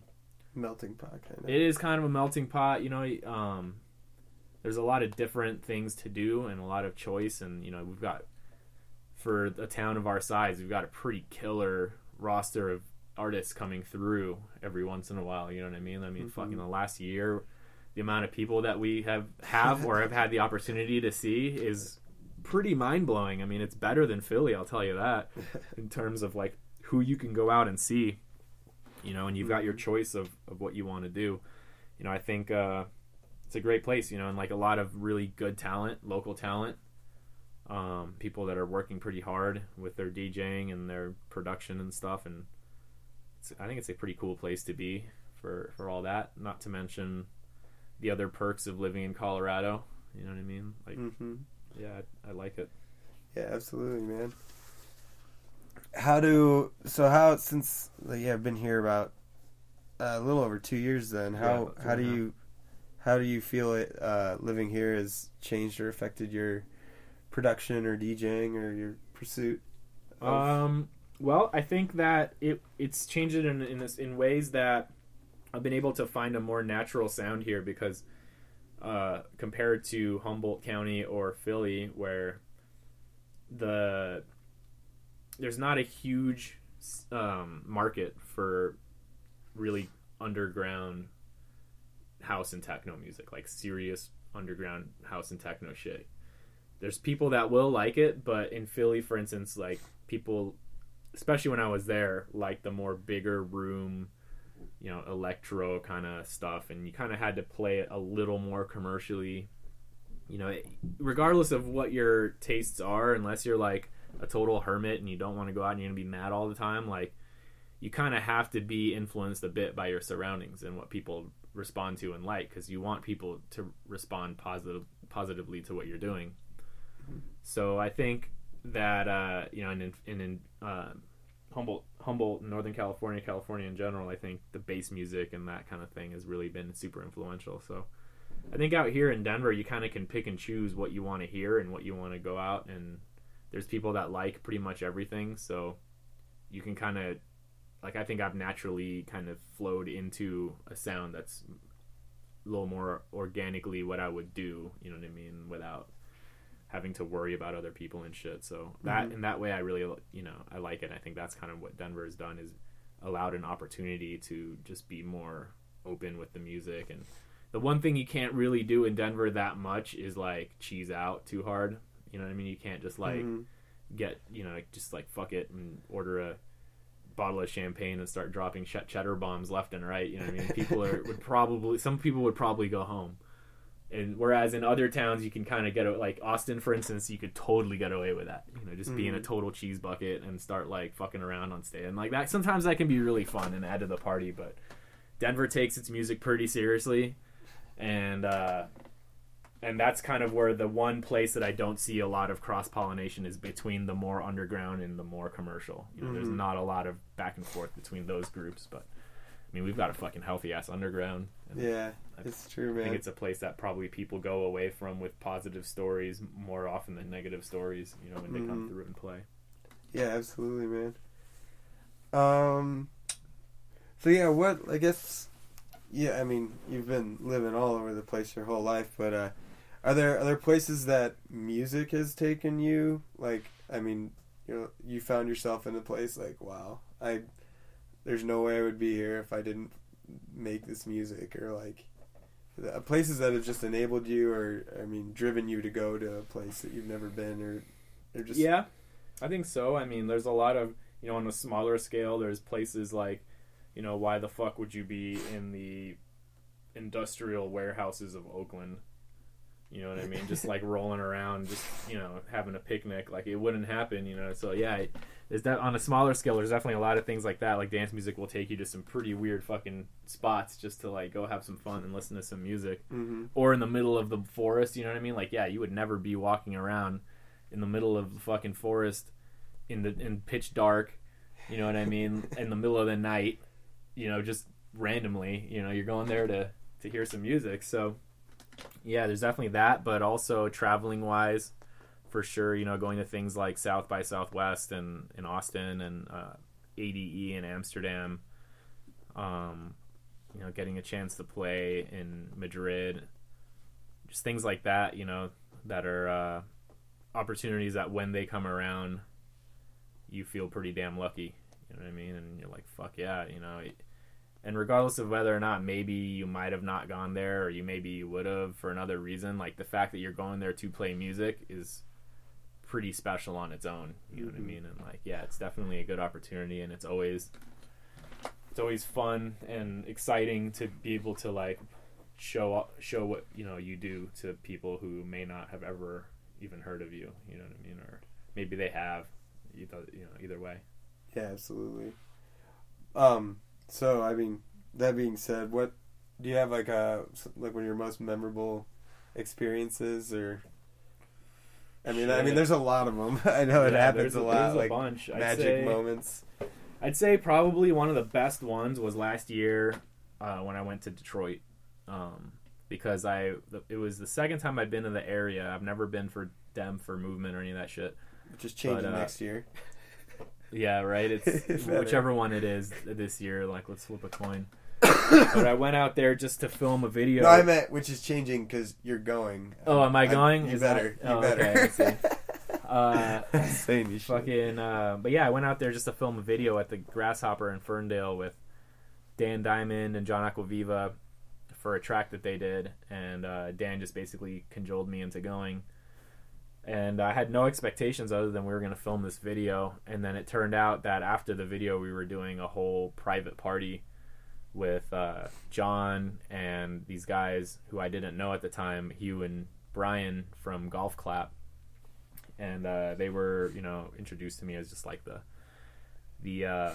Melting pot kind of. it is kind of a melting pot, you know. Um, there's a lot of different things to do and a lot of choice, and you know we've got for a town of our size, we've got a pretty killer roster of artists coming through every once in a while. You know what I mean? I mean, Mhm. fucking the last year, the amount of people that we have have or have had the opportunity to see is pretty mind blowing. I mean, it's better than Philly, I'll tell you that (laughs) in terms of like who you can go out and see you know and you've got your choice of, of what you want to do you know i think uh, it's a great place you know and like a lot of really good talent local talent um, people that are working pretty hard with their djing and their production and stuff and it's, i think it's a pretty cool place to be for for all that not to mention the other perks of living in colorado you know what i mean like hmm yeah i, I like it Yeah, absolutely, man. How do so? How since like, yeah, I've been here about uh, a little over two years. Then how two how do and a half. you how do you feel it uh, living here has changed or affected your production or DJing or your pursuit? Of, Um, well, I think that it it's changed it in in, this, in ways that I've been able to find a more natural sound here because uh, compared to Humboldt County or Philly, where the there's not a huge um, market for really underground house and techno music, like serious underground house and techno shit. There's people that will like it, but in Philly, for instance, like people, especially when I was there, like the more bigger room, you know, electro kind of stuff, and you kind of had to play it a little more commercially. You know, regardless of what your tastes are, unless you're like a total hermit and you don't want to go out and you're gonna be mad all the time, like you kind of have to be influenced a bit by your surroundings and what people respond to and like because you want people to respond positive positively to what you're doing. So I think that uh, you know, in in, in uh, Humboldt, Humboldt, Northern California, California in general, I think the bass music and that kind of thing has really been super influential. So I think out here in Denver, you kind of can pick and choose what you want to hear and what you want to go out and there's people that like pretty much everything, so you can kind of like I think I've naturally kind of flowed into a sound that's a little more organically what I would do, you know what I mean, without having to worry about other people and shit. So that Mhm. in that way I really you know, I like it. I think that's kind of what Denver has done is allowed an opportunity to just be more open with the music and the one thing you can't really do in Denver that much is like cheese out too hard. You know what I mean? You can't just like Mhm. get you know just like fuck it and order a bottle of champagne and start dropping ch- cheddar bombs left and right. You know what I mean? People are would (laughs) probably some people would probably go home. And whereas in other towns you can kind of get like Austin for instance, you could totally get away with that. You know, just being a Mhm. total cheese bucket and start like fucking around on stage. And like that sometimes that can be really fun and add to the party, but Denver takes its music pretty seriously and uh and that's kind of where the one place that I don't see a lot of cross pollination is between the more underground and the more commercial. You know, there's Mhm. not a lot of back and forth between those groups, but I mean, we've got a fucking healthy ass underground. Yeah, I it's true, man. I think it's a place that probably people go away from with positive stories more often than negative stories. You know, when they come Mhm. through and play. Yeah, absolutely, man. Um. So yeah, what I guess. Yeah, I mean, you've been living all over the place your whole life, but uh, are there are there places that music has taken you? Like, I mean, you know, you found yourself in a place like, wow, I, there's no way I would be here if I didn't make this music, or like, the uh, places that have just enabled you, or I mean, driven you to go to a place that you've never been, or, or just Yeah, I think so. I mean, there's a lot of you know on a smaller scale. There's places like, you know, why the fuck would you be in the industrial warehouses of Oakland? You know what I mean? Just like rolling around, just you know, having a picnic. Like it wouldn't happen. You know. So yeah, it- is that on a smaller scale? There's definitely a lot of things like that. Like dance music will take you to some pretty weird fucking spots just to like go have some fun and listen to some music hmm or in the middle of the forest. You know what I mean? Like, yeah, you would never be walking around in the middle of the fucking forest in the in pitch dark. You know what I mean? (laughs) in the middle of the night. You know, just randomly. You know, you're going there to to hear some music. So, yeah, there's definitely that, but also traveling wise, for sure. You know, going to things like South by Southwest and in Austin and uh, ADE in Amsterdam. Um, you know, getting a chance to play in Madrid, just things like that. You know, that are uh, opportunities that when they come around, you feel pretty damn lucky. You know what I mean? And you're like, fuck yeah, you know. And regardless of whether or not maybe you might have not gone there or you maybe you would have for another reason, like the fact that you're going there to play music is pretty special on its own. You know what I Mhm. mean? And like, yeah, it's definitely a good opportunity, and it's always it's always fun and exciting to be able to like show up, show what you know you do to people who may not have ever even heard of you. You know what I mean? Or maybe they have. Either you know, either way. Yeah, absolutely. Um. So, I mean, that being said, what do you have like a like one of your most memorable experiences, or? I mean, I mean, there's a lot of them. (laughs) I know it Yeah, happens a a, lot, there's like a bunch. Magic say, moments. I'd say probably one of the best ones was last year uh, when I went to Detroit, um, because I it was the second time I'd been to the area. I've never been for dem for movement or any of that shit. Just changing But, uh, next year. Yeah, right. It's (laughs) whichever one it is this year. Like, let's flip a coin. (coughs) but I went out there just to film a video. No, I meant which is changing because you're going. Oh, am I going? You Is that- better. You oh, better. okay, I see. (laughs) Uh, (laughs) fucking. Uh, but yeah, I went out there just to film a video at the Grasshopper in Ferndale with Dan Diamond and John Acquaviva for a track that they did, and uh, Dan just basically cajoled me into going. And I had no expectations other than we were going to film this video, and then it turned out that after the video, we were doing a whole private party with uh, John and these guys who I didn't know at the time, Hugh and Brian from Golf Clap, and uh, they were, you know, introduced to me as just like the the uh,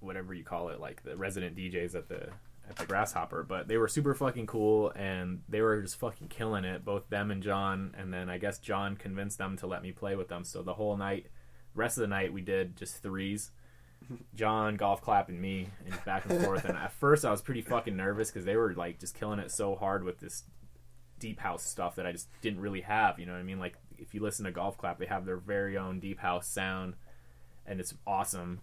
whatever you call it, like the resident DJs at the at the Grasshopper. But they were super fucking cool, and they were just fucking killing it, both them and John. And then I guess John convinced them to let me play with them. So the whole night, rest of the night, we did just threes. John, golf clap, and me, and back and forth. And at first, I was pretty fucking nervous because they were like just killing it so hard with this deep house stuff that I just didn't really have. You know what I mean? Like if you listen to golf clap, they have their very own deep house sound, and it's awesome.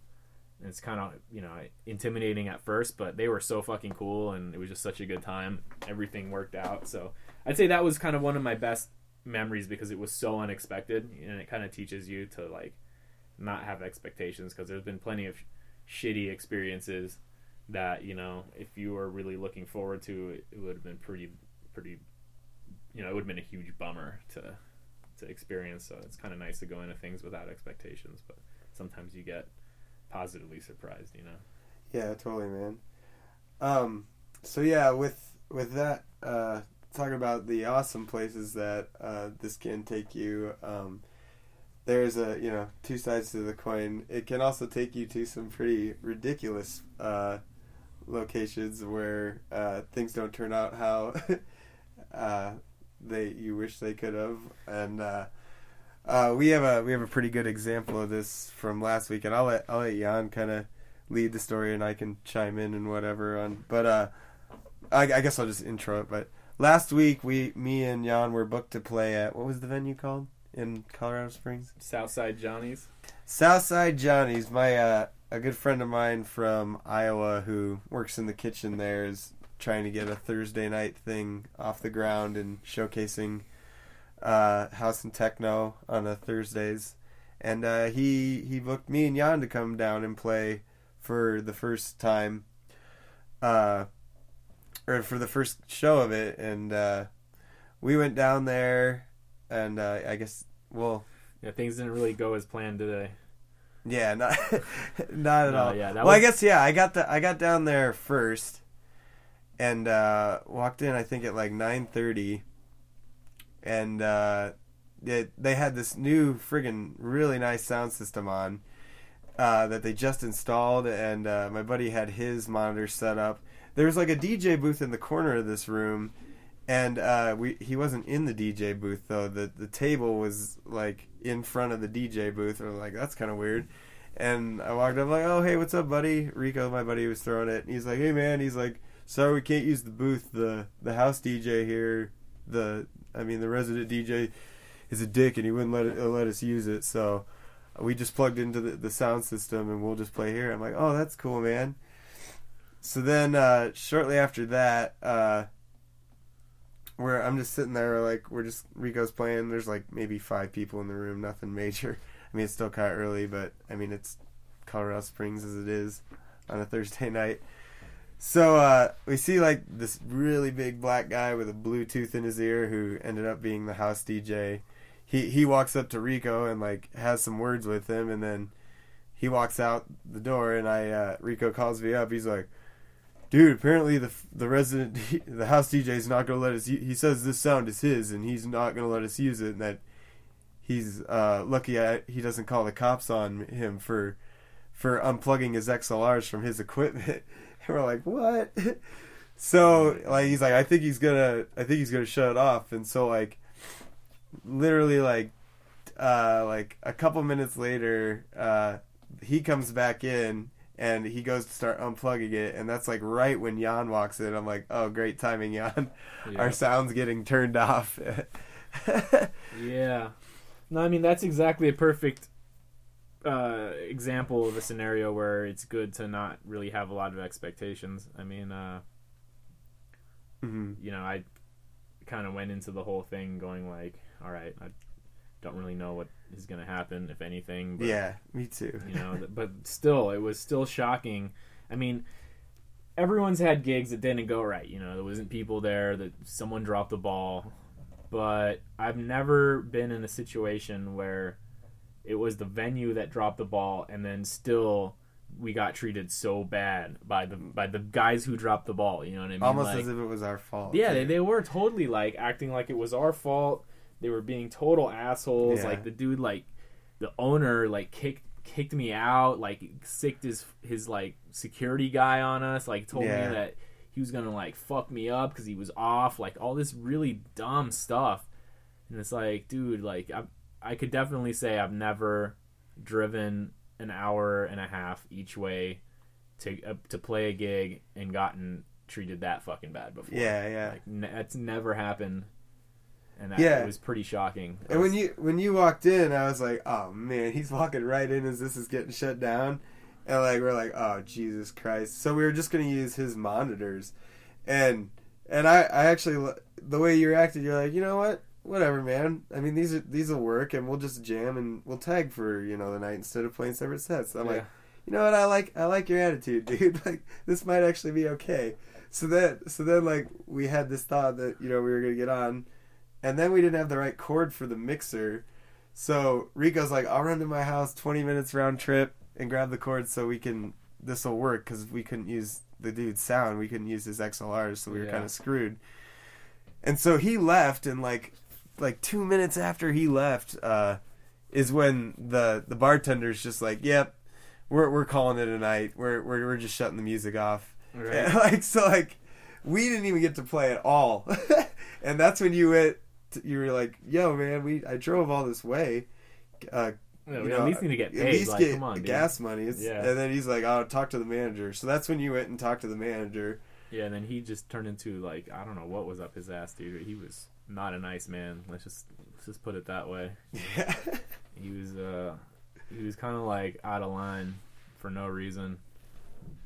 And it's kind of you know intimidating at first, but they were so fucking cool, and it was just such a good time. Everything worked out, so I'd say that was kind of one of my best memories because it was so unexpected, and it kind of teaches you to like not have expectations because there's been plenty of shitty experiences that you know if you were really looking forward to it, it would have been pretty pretty you know it would have been a huge bummer to to experience so it's kind of nice to go into things without expectations but sometimes you get positively surprised you know Yeah, totally, man. Um, so yeah, with with that, uh, talking about the awesome places that uh, this can take you. Um, there's a you know two sides to the coin. It can also take you to some pretty ridiculous uh, locations where uh, things don't turn out how (laughs) uh, they you wish they could have, and uh, we have a we have a pretty good example of this from last week, and I'll let I'll let Jan kind of lead the story, and I can chime in and whatever on. But uh, I, I guess I'll just intro it. But last week we me and Jan were booked to play at what was the venue called in Colorado Springs? Southside Johnny's. Southside Johnny's. My uh, a good friend of mine from Iowa who works in the kitchen there is trying to get a Thursday night thing off the ground and showcasing uh, house and techno on the Thursdays. And uh, he he booked me and Jan to come down and play for the first time, uh, or for the first show of it. And uh, we went down there, and uh, I guess well, Yeah, things didn't really go as planned today. yeah, not (laughs) not at No, all. yeah, well, I guess yeah. I got the I got down there first, and uh, walked in. I think at like nine thirty, and uh, they they had this new friggin' really nice sound system on uh, that they just installed, and uh, my buddy had his monitor set up. There was like a DJ booth in the corner of this room, and uh, we he wasn't in the DJ booth though. The the table was like in front of the DJ booth. Or like that's kind of weird. And I walked up like, oh hey, what's up, buddy? Rico, my buddy, was throwing it. And he's like, hey man, he's like, sorry we can't use the booth. The the house DJ here, the I mean the resident DJ, is a dick and he wouldn't let it, let us use it. So we just plugged into the, the sound system and we'll just play here. I'm like, oh that's cool, man. So then uh, shortly after that, uh, where I'm just sitting there like we're just Rico's playing. There's like maybe five people in the room, nothing major. (laughs) I mean it's still kind of early, but I mean it's Colorado Springs as it is on a Thursday (laughs) night. So uh, we see like this really big black guy with a Bluetooth in his ear who ended up being the house DJ. He he walks up to Rico and like has some words with him, and then he walks out the door, and I uh, Rico calls me up. He's like, "Dude, apparently the the resident (laughs) the house DJ is not gonna let us. He says this sound is his, and he's not gonna let us use it, and that he's uh, lucky I, he doesn't call the cops on him for for unplugging his XLRs from his equipment." (laughs) And (laughs) we're like, "What?" (laughs) So like he's like, "I think he's gonna, I think he's gonna shut it off," and so like, literally like, uh, like a couple minutes later, uh, he comes back in and he goes to start unplugging it, and that's like right when Jan walks in. I'm like, "Oh, great timing, Jan! (laughs) Our sound's getting turned off." Yeah. No, I mean that's exactly a perfect uh, example of a scenario where it's good to not really have a lot of expectations. I mean, uh, Mhm. you know, I kind of went into the whole thing going like, all right, I don't really know what is going to happen, if anything. But, Yeah, me too. you know, but still, it was still shocking. I mean, everyone's had gigs that didn't go right. You know, there wasn't people there that someone dropped the ball, but I've never been in a situation where it was the venue that dropped the ball, and then still we got treated so bad by the by the guys who dropped the ball. You know what I mean? Almost Like- as if it was our fault. yeah, they, they were totally like acting like it was our fault. They were being total assholes. Yeah. Like the dude, like the owner, like kicked kicked me out. Like sicked his his like security guy on us. Like told Yeah. me that he was gonna like fuck me up because he was off. Like all this really dumb stuff. And it's like, dude, like I I could definitely say I've never driven an hour and a half each way to uh, to play a gig and gotten treated that fucking bad before. Yeah, yeah. Like that's never happened, and that Yeah. was pretty shocking. And when you when you walked in, I was like, "Oh man, he's walking right in as this is getting shut down," and like we're like, "Oh Jesus Christ!" So we were just gonna use his monitors, and and I I actually the way you reacted, you're like, you know what, whatever, man. I mean these are these will work, and we'll just jam and we'll tag for you know the night instead of playing separate sets. I'm like, you know what, I like I like your attitude, (laughs) dude. Like this might actually be okay. So then so then like we had this thought that you know we were gonna get on and then we didn't have the right cord for the mixer. So Rico's like, I'll run to my house 20 minutes round trip and grab the cord so we can, this will work because we couldn't use the dude's sound. We couldn't use his XLRs, so we were Yeah. kind of screwed. And so he left, and like, like two minutes after he left, uh, is when the the bartender's just like, "Yep, we're we're calling it a night. We're we're we're just shutting the music off." Right. And, (laughs) like so like we didn't even get to play at all (laughs) and that's when you went. To, you were like, "Yo, man, we I drove all this way. Uh, Yeah, you we know, at least need to get at least like, get come on, dude. gas money." Yeah. And then he's like, "I'll talk to the manager." So that's when you went and talked to the manager. Yeah, and then he just turned into like I don't know what was up his ass, dude. He was not a nice man. Let's just let's just put it that way. Yeah. He was uh he was kind of like out of line for no reason.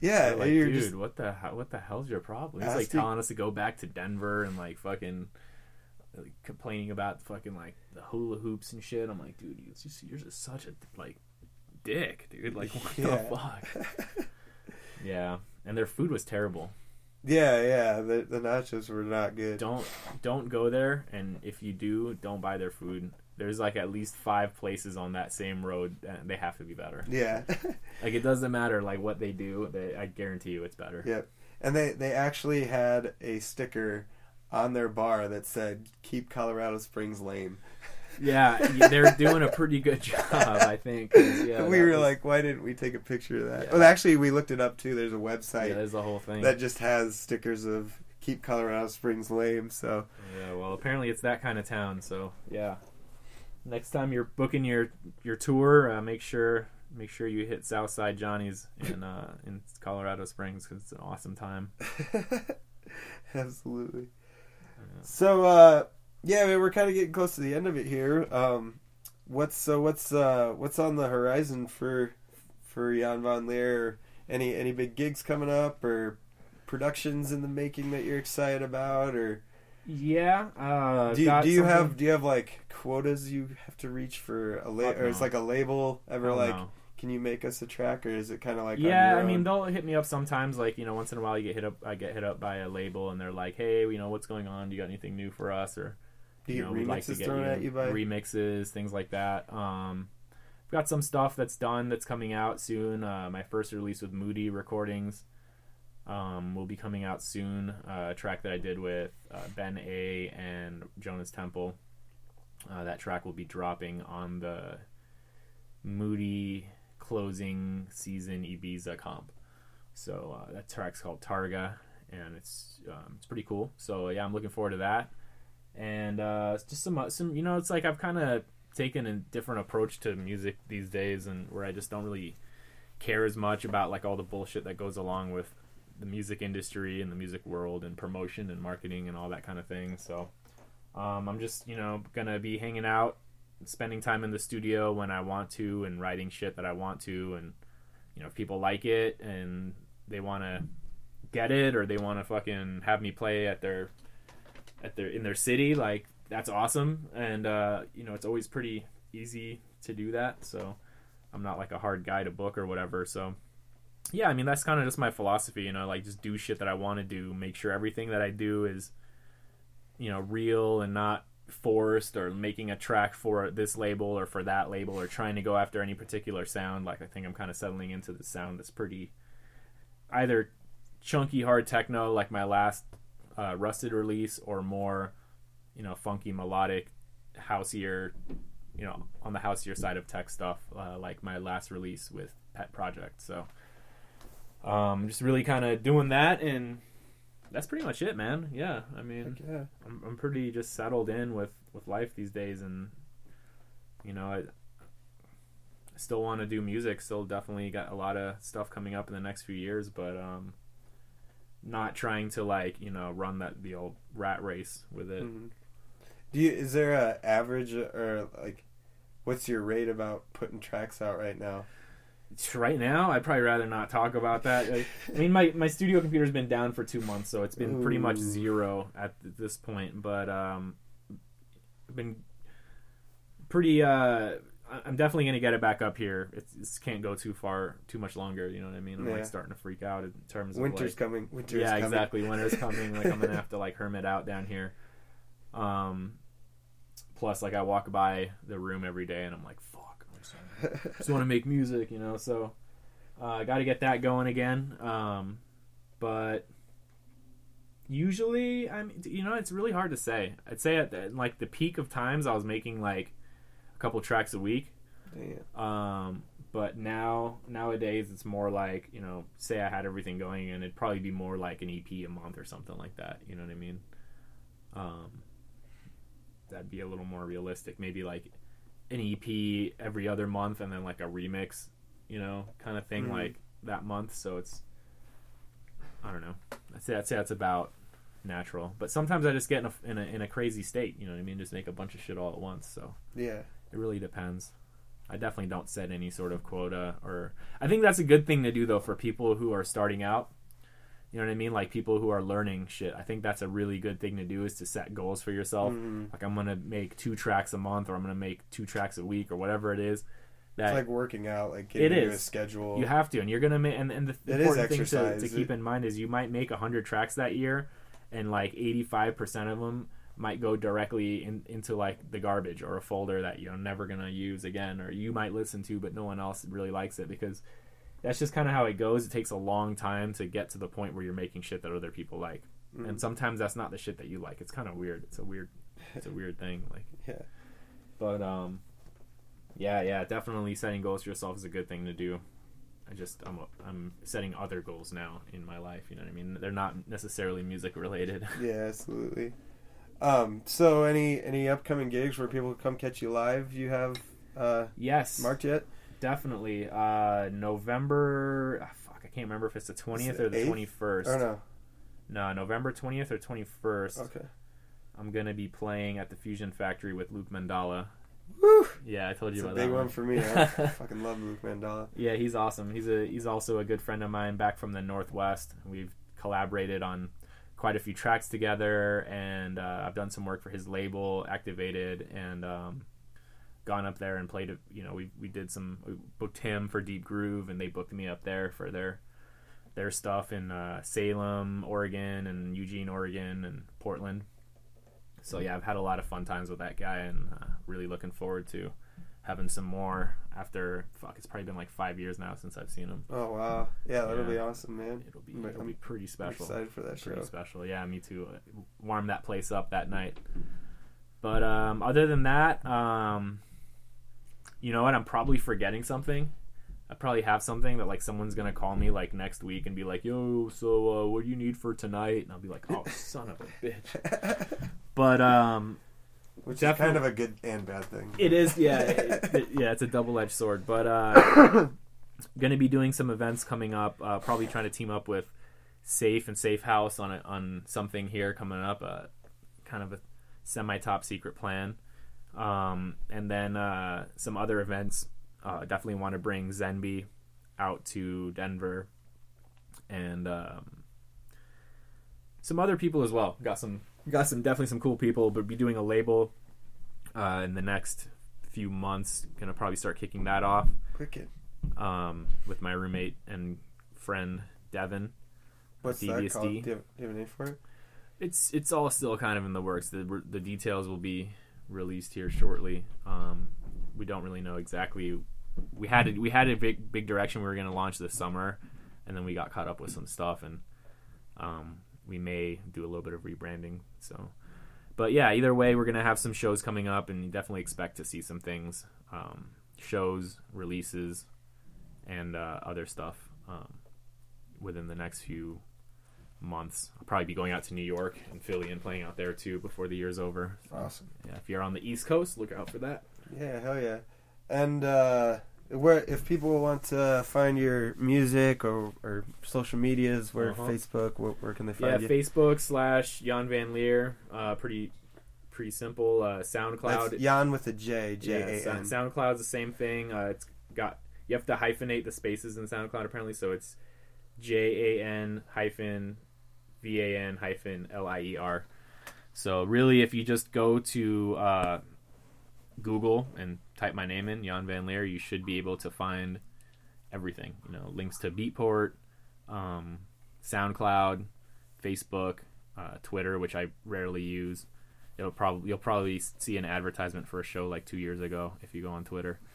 yeah. Like, dude, just what the what the hell's your problem? He's like telling us to go back to Denver and like fucking like, complaining about fucking like the hula hoops and shit. I'm like, dude, you're just such a like dick, dude. Like what Yeah. the fuck? (laughs) Yeah, and their food was terrible. Yeah, yeah. The the nachos were not good. Don't don't go there, and if you do, don't buy their food. There's like at least five places on that same road, and they have to be better. Yeah. (laughs) Like it doesn't matter like what they do. They, I guarantee you, it's better. Yep. And they they actually had a sticker on their bar that said "Keep Colorado Springs lame." (laughs) Yeah, they're doing a pretty good (laughs) job, I think. Yeah, (laughs) we were was- like, why didn't we take a picture of that? Yeah. Well, actually, we looked it up too. There's a yeah, website there's the whole thing. that just has stickers of "Keep Colorado Springs lame." So Yeah, well, apparently it's that kind of town. So yeah, next time you're booking your your tour, uh, make sure make sure you hit Southside Johnny's in uh, in Colorado Springs because it's an awesome time. (laughs) absolutely. Yeah. So uh, yeah, I mean, we're kind of getting close to the end of it here. Um, what's so what's uh, what's on the horizon for for Jan von Leer? Any any big gigs coming up or productions in the making that you're excited about or Yeah. Uh, do you, do you have do you have like quotas you have to reach for a la- Fuck or it's like a label ever Oh, like no. can you make us a track or is it kind of like yeah, I mean they'll hit me up sometimes. Like you know, once in a while you get hit up. I get hit up by a label and they're like, "Hey, you know, what's going on? Do you got anything new for us?" Or do you know, we'd remixes like to get thrown you at you by remixes, things like that. Um, I've got some stuff that's done that's coming out soon. Uh, my first release with Moody Recordings um, will be coming out soon. Uh, a track that I did with uh, Ben A and Jonas Temple. Uh, that track will be dropping on the Moody closing season Ibiza comp. So uh, that track's called Targa, and it's um, it's pretty cool. So yeah, I'm looking forward to that. And uh, just some some you know, it's like I've kind of taken a different approach to music these days, and where I just don't really care as much about like all the bullshit that goes along with the music industry and the music world and promotion and marketing and all that kind of thing. So um, I'm just you know gonna be hanging out, spending time in the studio when I want to, and writing shit that I want to, and you know if people like it and they want to get it or they want to fucking have me play at their at their in their city like that's awesome. And uh you know it's always pretty easy to do that. So i'm not like a hard guy to book or whatever. So yeah i mean that's kind of just my philosophy you know like just do shit that i want to do. Make sure everything that i do is you know real and not forced or making a track for this label or for that label or trying to go after any particular sound. Like i think i'm kind of settling into the sound that's pretty either chunky hard techno like my last uh, rusted release or more you know funky melodic houseier you know on the houseier side of tech stuff uh, like my last release with pet project. So um just really kind of doing that and that's pretty much it man. Yeah i mean yeah. I'm, I'm pretty just settled in with with life these days and you know i I still want to do music still definitely got a lot of stuff coming up in the next few years but um not trying to like you know run that the old rat race with it Mhm. Do you is there a average or like what's your rate about putting tracks out right now? right now i'd probably rather not talk about that Like, i mean my, my studio computer's been down for two months so it's been pretty much zero at this point but um i've been pretty uh i'm definitely gonna get it back up here it's, it can't go too far too much longer you know what i mean i'm Yeah. like starting to freak out in terms of Winter's like, coming. Winter's coming. yeah coming. exactly winter's (laughs) coming like i'm gonna have to like hermit out down here um plus like i walk by the room every day and i'm like fuck I just- just want to make music you know so uh, got to get that going again um but usually i'm you know it's really hard to say i'd say at the, like the peak of times i was making like a couple tracks a week Damn. um, but now nowadays it's more like you know, say I had everything going, and it'd probably be more like an EP a month or something like that. You know what I mean? Um, that'd be a little more realistic. Maybe like an EP every other month, and then like a remix, you know, kind of thing Mhm. like that month. So it's I don't know. I'd say I'd say that's about natural. But sometimes I just get in a, in a in a crazy state. You know what I mean? Just make a bunch of shit all at once. So Yeah. It really depends. I definitely don't set any sort of quota or I think that's a good thing to do though for people who are starting out. You know what I mean? Like people who are learning shit. I think that's a really good thing to do is to set goals for yourself. Mhm. Like I'm going to make 2 tracks a month or I'm going to make 2 tracks a week or whatever it is. That It's like working out, like getting It into a schedule. you have to and you're going to make and, and the It is important thing to, to keep in mind is you might make 100 tracks that year and like 85% of them might go directly in, into like the garbage or a folder that you're never gonna use again or you might listen to but no one else really likes it because that's just kind of how it goes. It takes a long time to get to the point where you're making shit that other people like. Mm. and sometimes that's not the shit that you like. It's kind of weird. It's a weird it's a weird thing like. (laughs) Yeah. but um yeah yeah definitely setting goals for yourself is a good thing to do. I just i'm i'm setting other goals now in my life you know what i mean? They're not necessarily music related (laughs) Yeah, absolutely. Um, so any any upcoming gigs where people come catch you live you have uh, yes marked yet? definitely uh november ah, fuck i can't remember if it's the 20th or the 8th? 21st Or no? no november 20th or 21st Okay. i'm gonna be playing at the fusion factory with luke mandala Woo! yeah i told you It's a about big that one for me. I (laughs) fucking love Luke Mandala. Yeah, he's awesome. He's a he's also a good friend of mine back from the Northwest. We've collaborated on quite a few tracks together, and uh, I've done some work for his label, Activated, and um, gone up there and played. You know, we we did some we booked him for Deep Groove, and they booked me up there for their their stuff in uh, Salem, Oregon, and Eugene, Oregon, and Portland. So yeah, I've had a lot of fun times with that guy, and uh, really looking forward to having some more after fuck it's probably been like five years now since i've seen him. Oh wow. Yeah, that'll Yeah. be awesome, man. it'll be it'll I'm be pretty special. excited for that pretty show. special. Yeah me too. Warm that place up that night. But um other than that um you know what? I'm probably forgetting something. I probably have something that like someone's gonna call me like next week and be like yo so uh, what do you need for tonight? And i'll be like oh (laughs) son of a bitch. (laughs) But um Which is Definitely- kind of a good and bad thing. It is, yeah, (laughs) it- it- yeah. It's a double-edged sword, but uh, (coughs) going to be doing some events coming up. Uh, probably trying to team up with Safe and Safe House on a, on something here coming up. Uh, kind of a semi-top secret plan, um, and then uh, some other events. Uh, definitely want to bring Zenby out to Denver, and um, some other people as well. Got some got some definitely some cool people, but be doing a label uh, in the next few months. Gonna probably start kicking that off Wicked. um, with my roommate and friend Devin. What's that called? Do you, have, do you have a name for it? It's it's all still kind of in the works. The the details will be released here shortly. Um, we don't really know exactly. We had a, we had a big big direction we were going to launch this summer, and then we got caught up with some stuff, and um, we may do a little bit of rebranding. So, but yeah, either way, we're going to have some shows coming up, and you definitely expect to see some things, um, shows, releases, and uh, other stuff um, within the next few months. I'll probably be going out to New York and Philly and playing out there too before the year's over. Awesome. Yeah, if you're on the East Coast, look out for that. Yeah, hell yeah. And uh, where if people want to find your music or, or social medias, where Uh-huh. Facebook, where, where can they Yeah, find you? Yeah, Facebook slash Jan Van Lier. Uh, pretty pretty simple. Uh, SoundCloud. That's Jan with a J, J yeah, A Sou- SoundCloud's the same thing. Uh, it's got you have to hyphenate the spaces in SoundCloud apparently, so it's J A N hyphen V A N hyphen L I E R. So really, if you just go to uh, Google and type my name in, Jan Van Lier, you should be able to find everything. You know, links to Beatport, um, SoundCloud, Facebook, uh, Twitter, which I rarely use. It'll probably you'll probably see an advertisement for a show like two years ago if you go on Twitter. (laughs)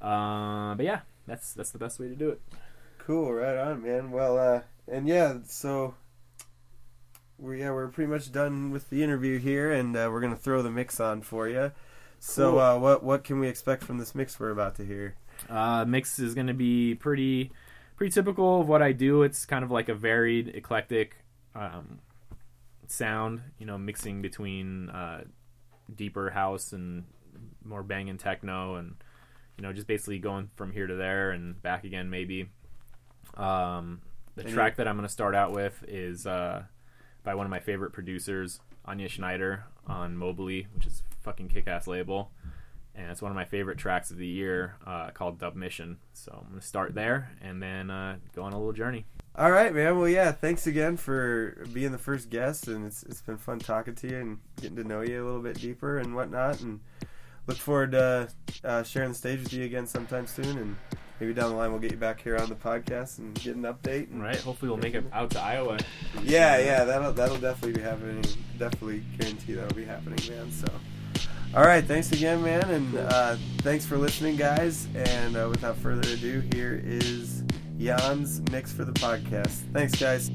Uh, but yeah, that's that's the best way to do it. Cool, right on, man. Well, uh, and yeah, so we yeah we're pretty much done with the interview here, and uh, we're gonna throw the mix on for you. So, Cool. uh, what what can we expect from this mix we're about to hear? Uh, mix is going to be pretty pretty typical of what I do. It's kind of like a varied, eclectic um, sound. You know, mixing between uh, deeper house and more banging techno and you know just basically going from here to there and back again maybe. Um, the And track that I'm going to start out with is uh, by one of my favorite producers, Anja Schneider on Mobilee, which is a fucking kick-ass label. And it's one of my favorite tracks of the year uh, called Dub Mission. So I'm to start there and then uh, go on a little journey. All right, man. Well, yeah. Thanks again for being the first guest, and it's it's been fun talking to you and getting to know you a little bit deeper and whatnot. And look forward to uh, sharing the stage with you again sometime soon. And maybe down the line we'll get you back here on the podcast and get an update. And Right? Hopefully we'll make it out to Iowa. Yeah, yeah. That'll that'll definitely be happening. Definitely guarantee that'll be happening, man. So. All right, thanks again, man, and uh, thanks for listening, guys. And uh, without further ado, here is Jan's mix for the podcast. Thanks, guys.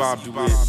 Bob do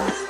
myself.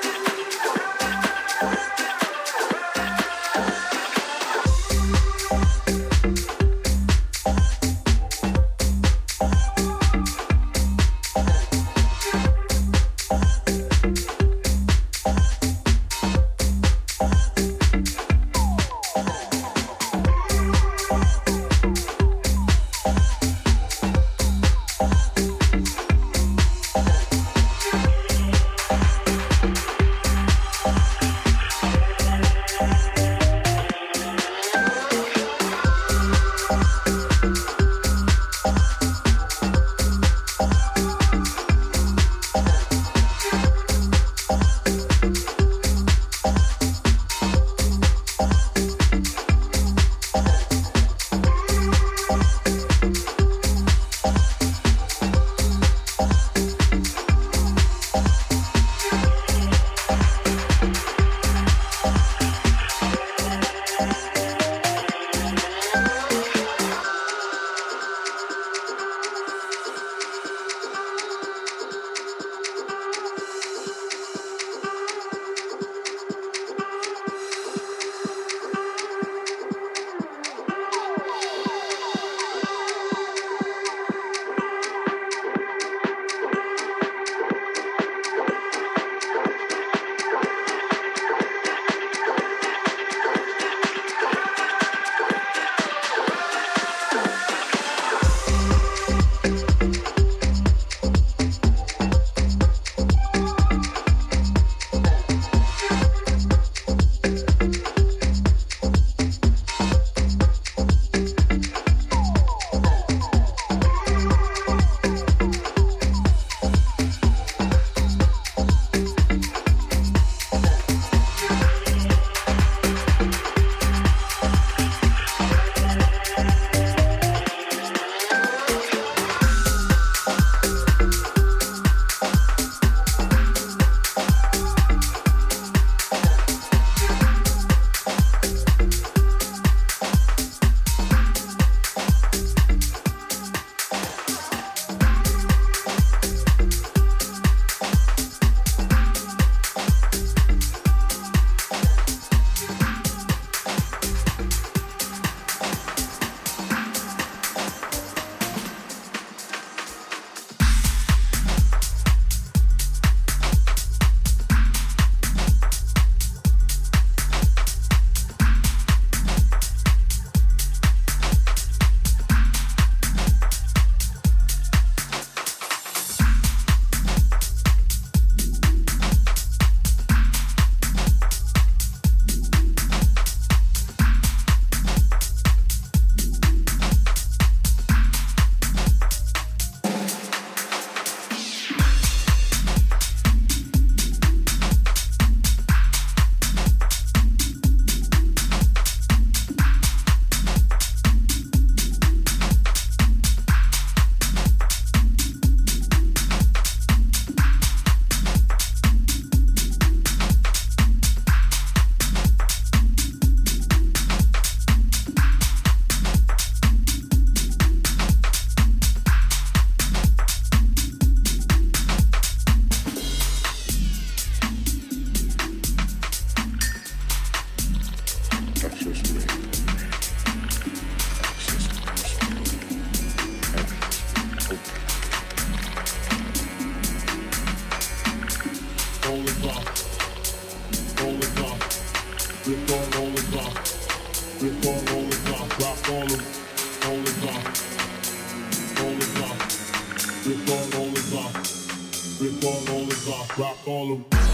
Rip on all the block. Rip on all the block. Rock all the, all the block. All the block. Rip on all the block. Rip on all the block. Rock all the.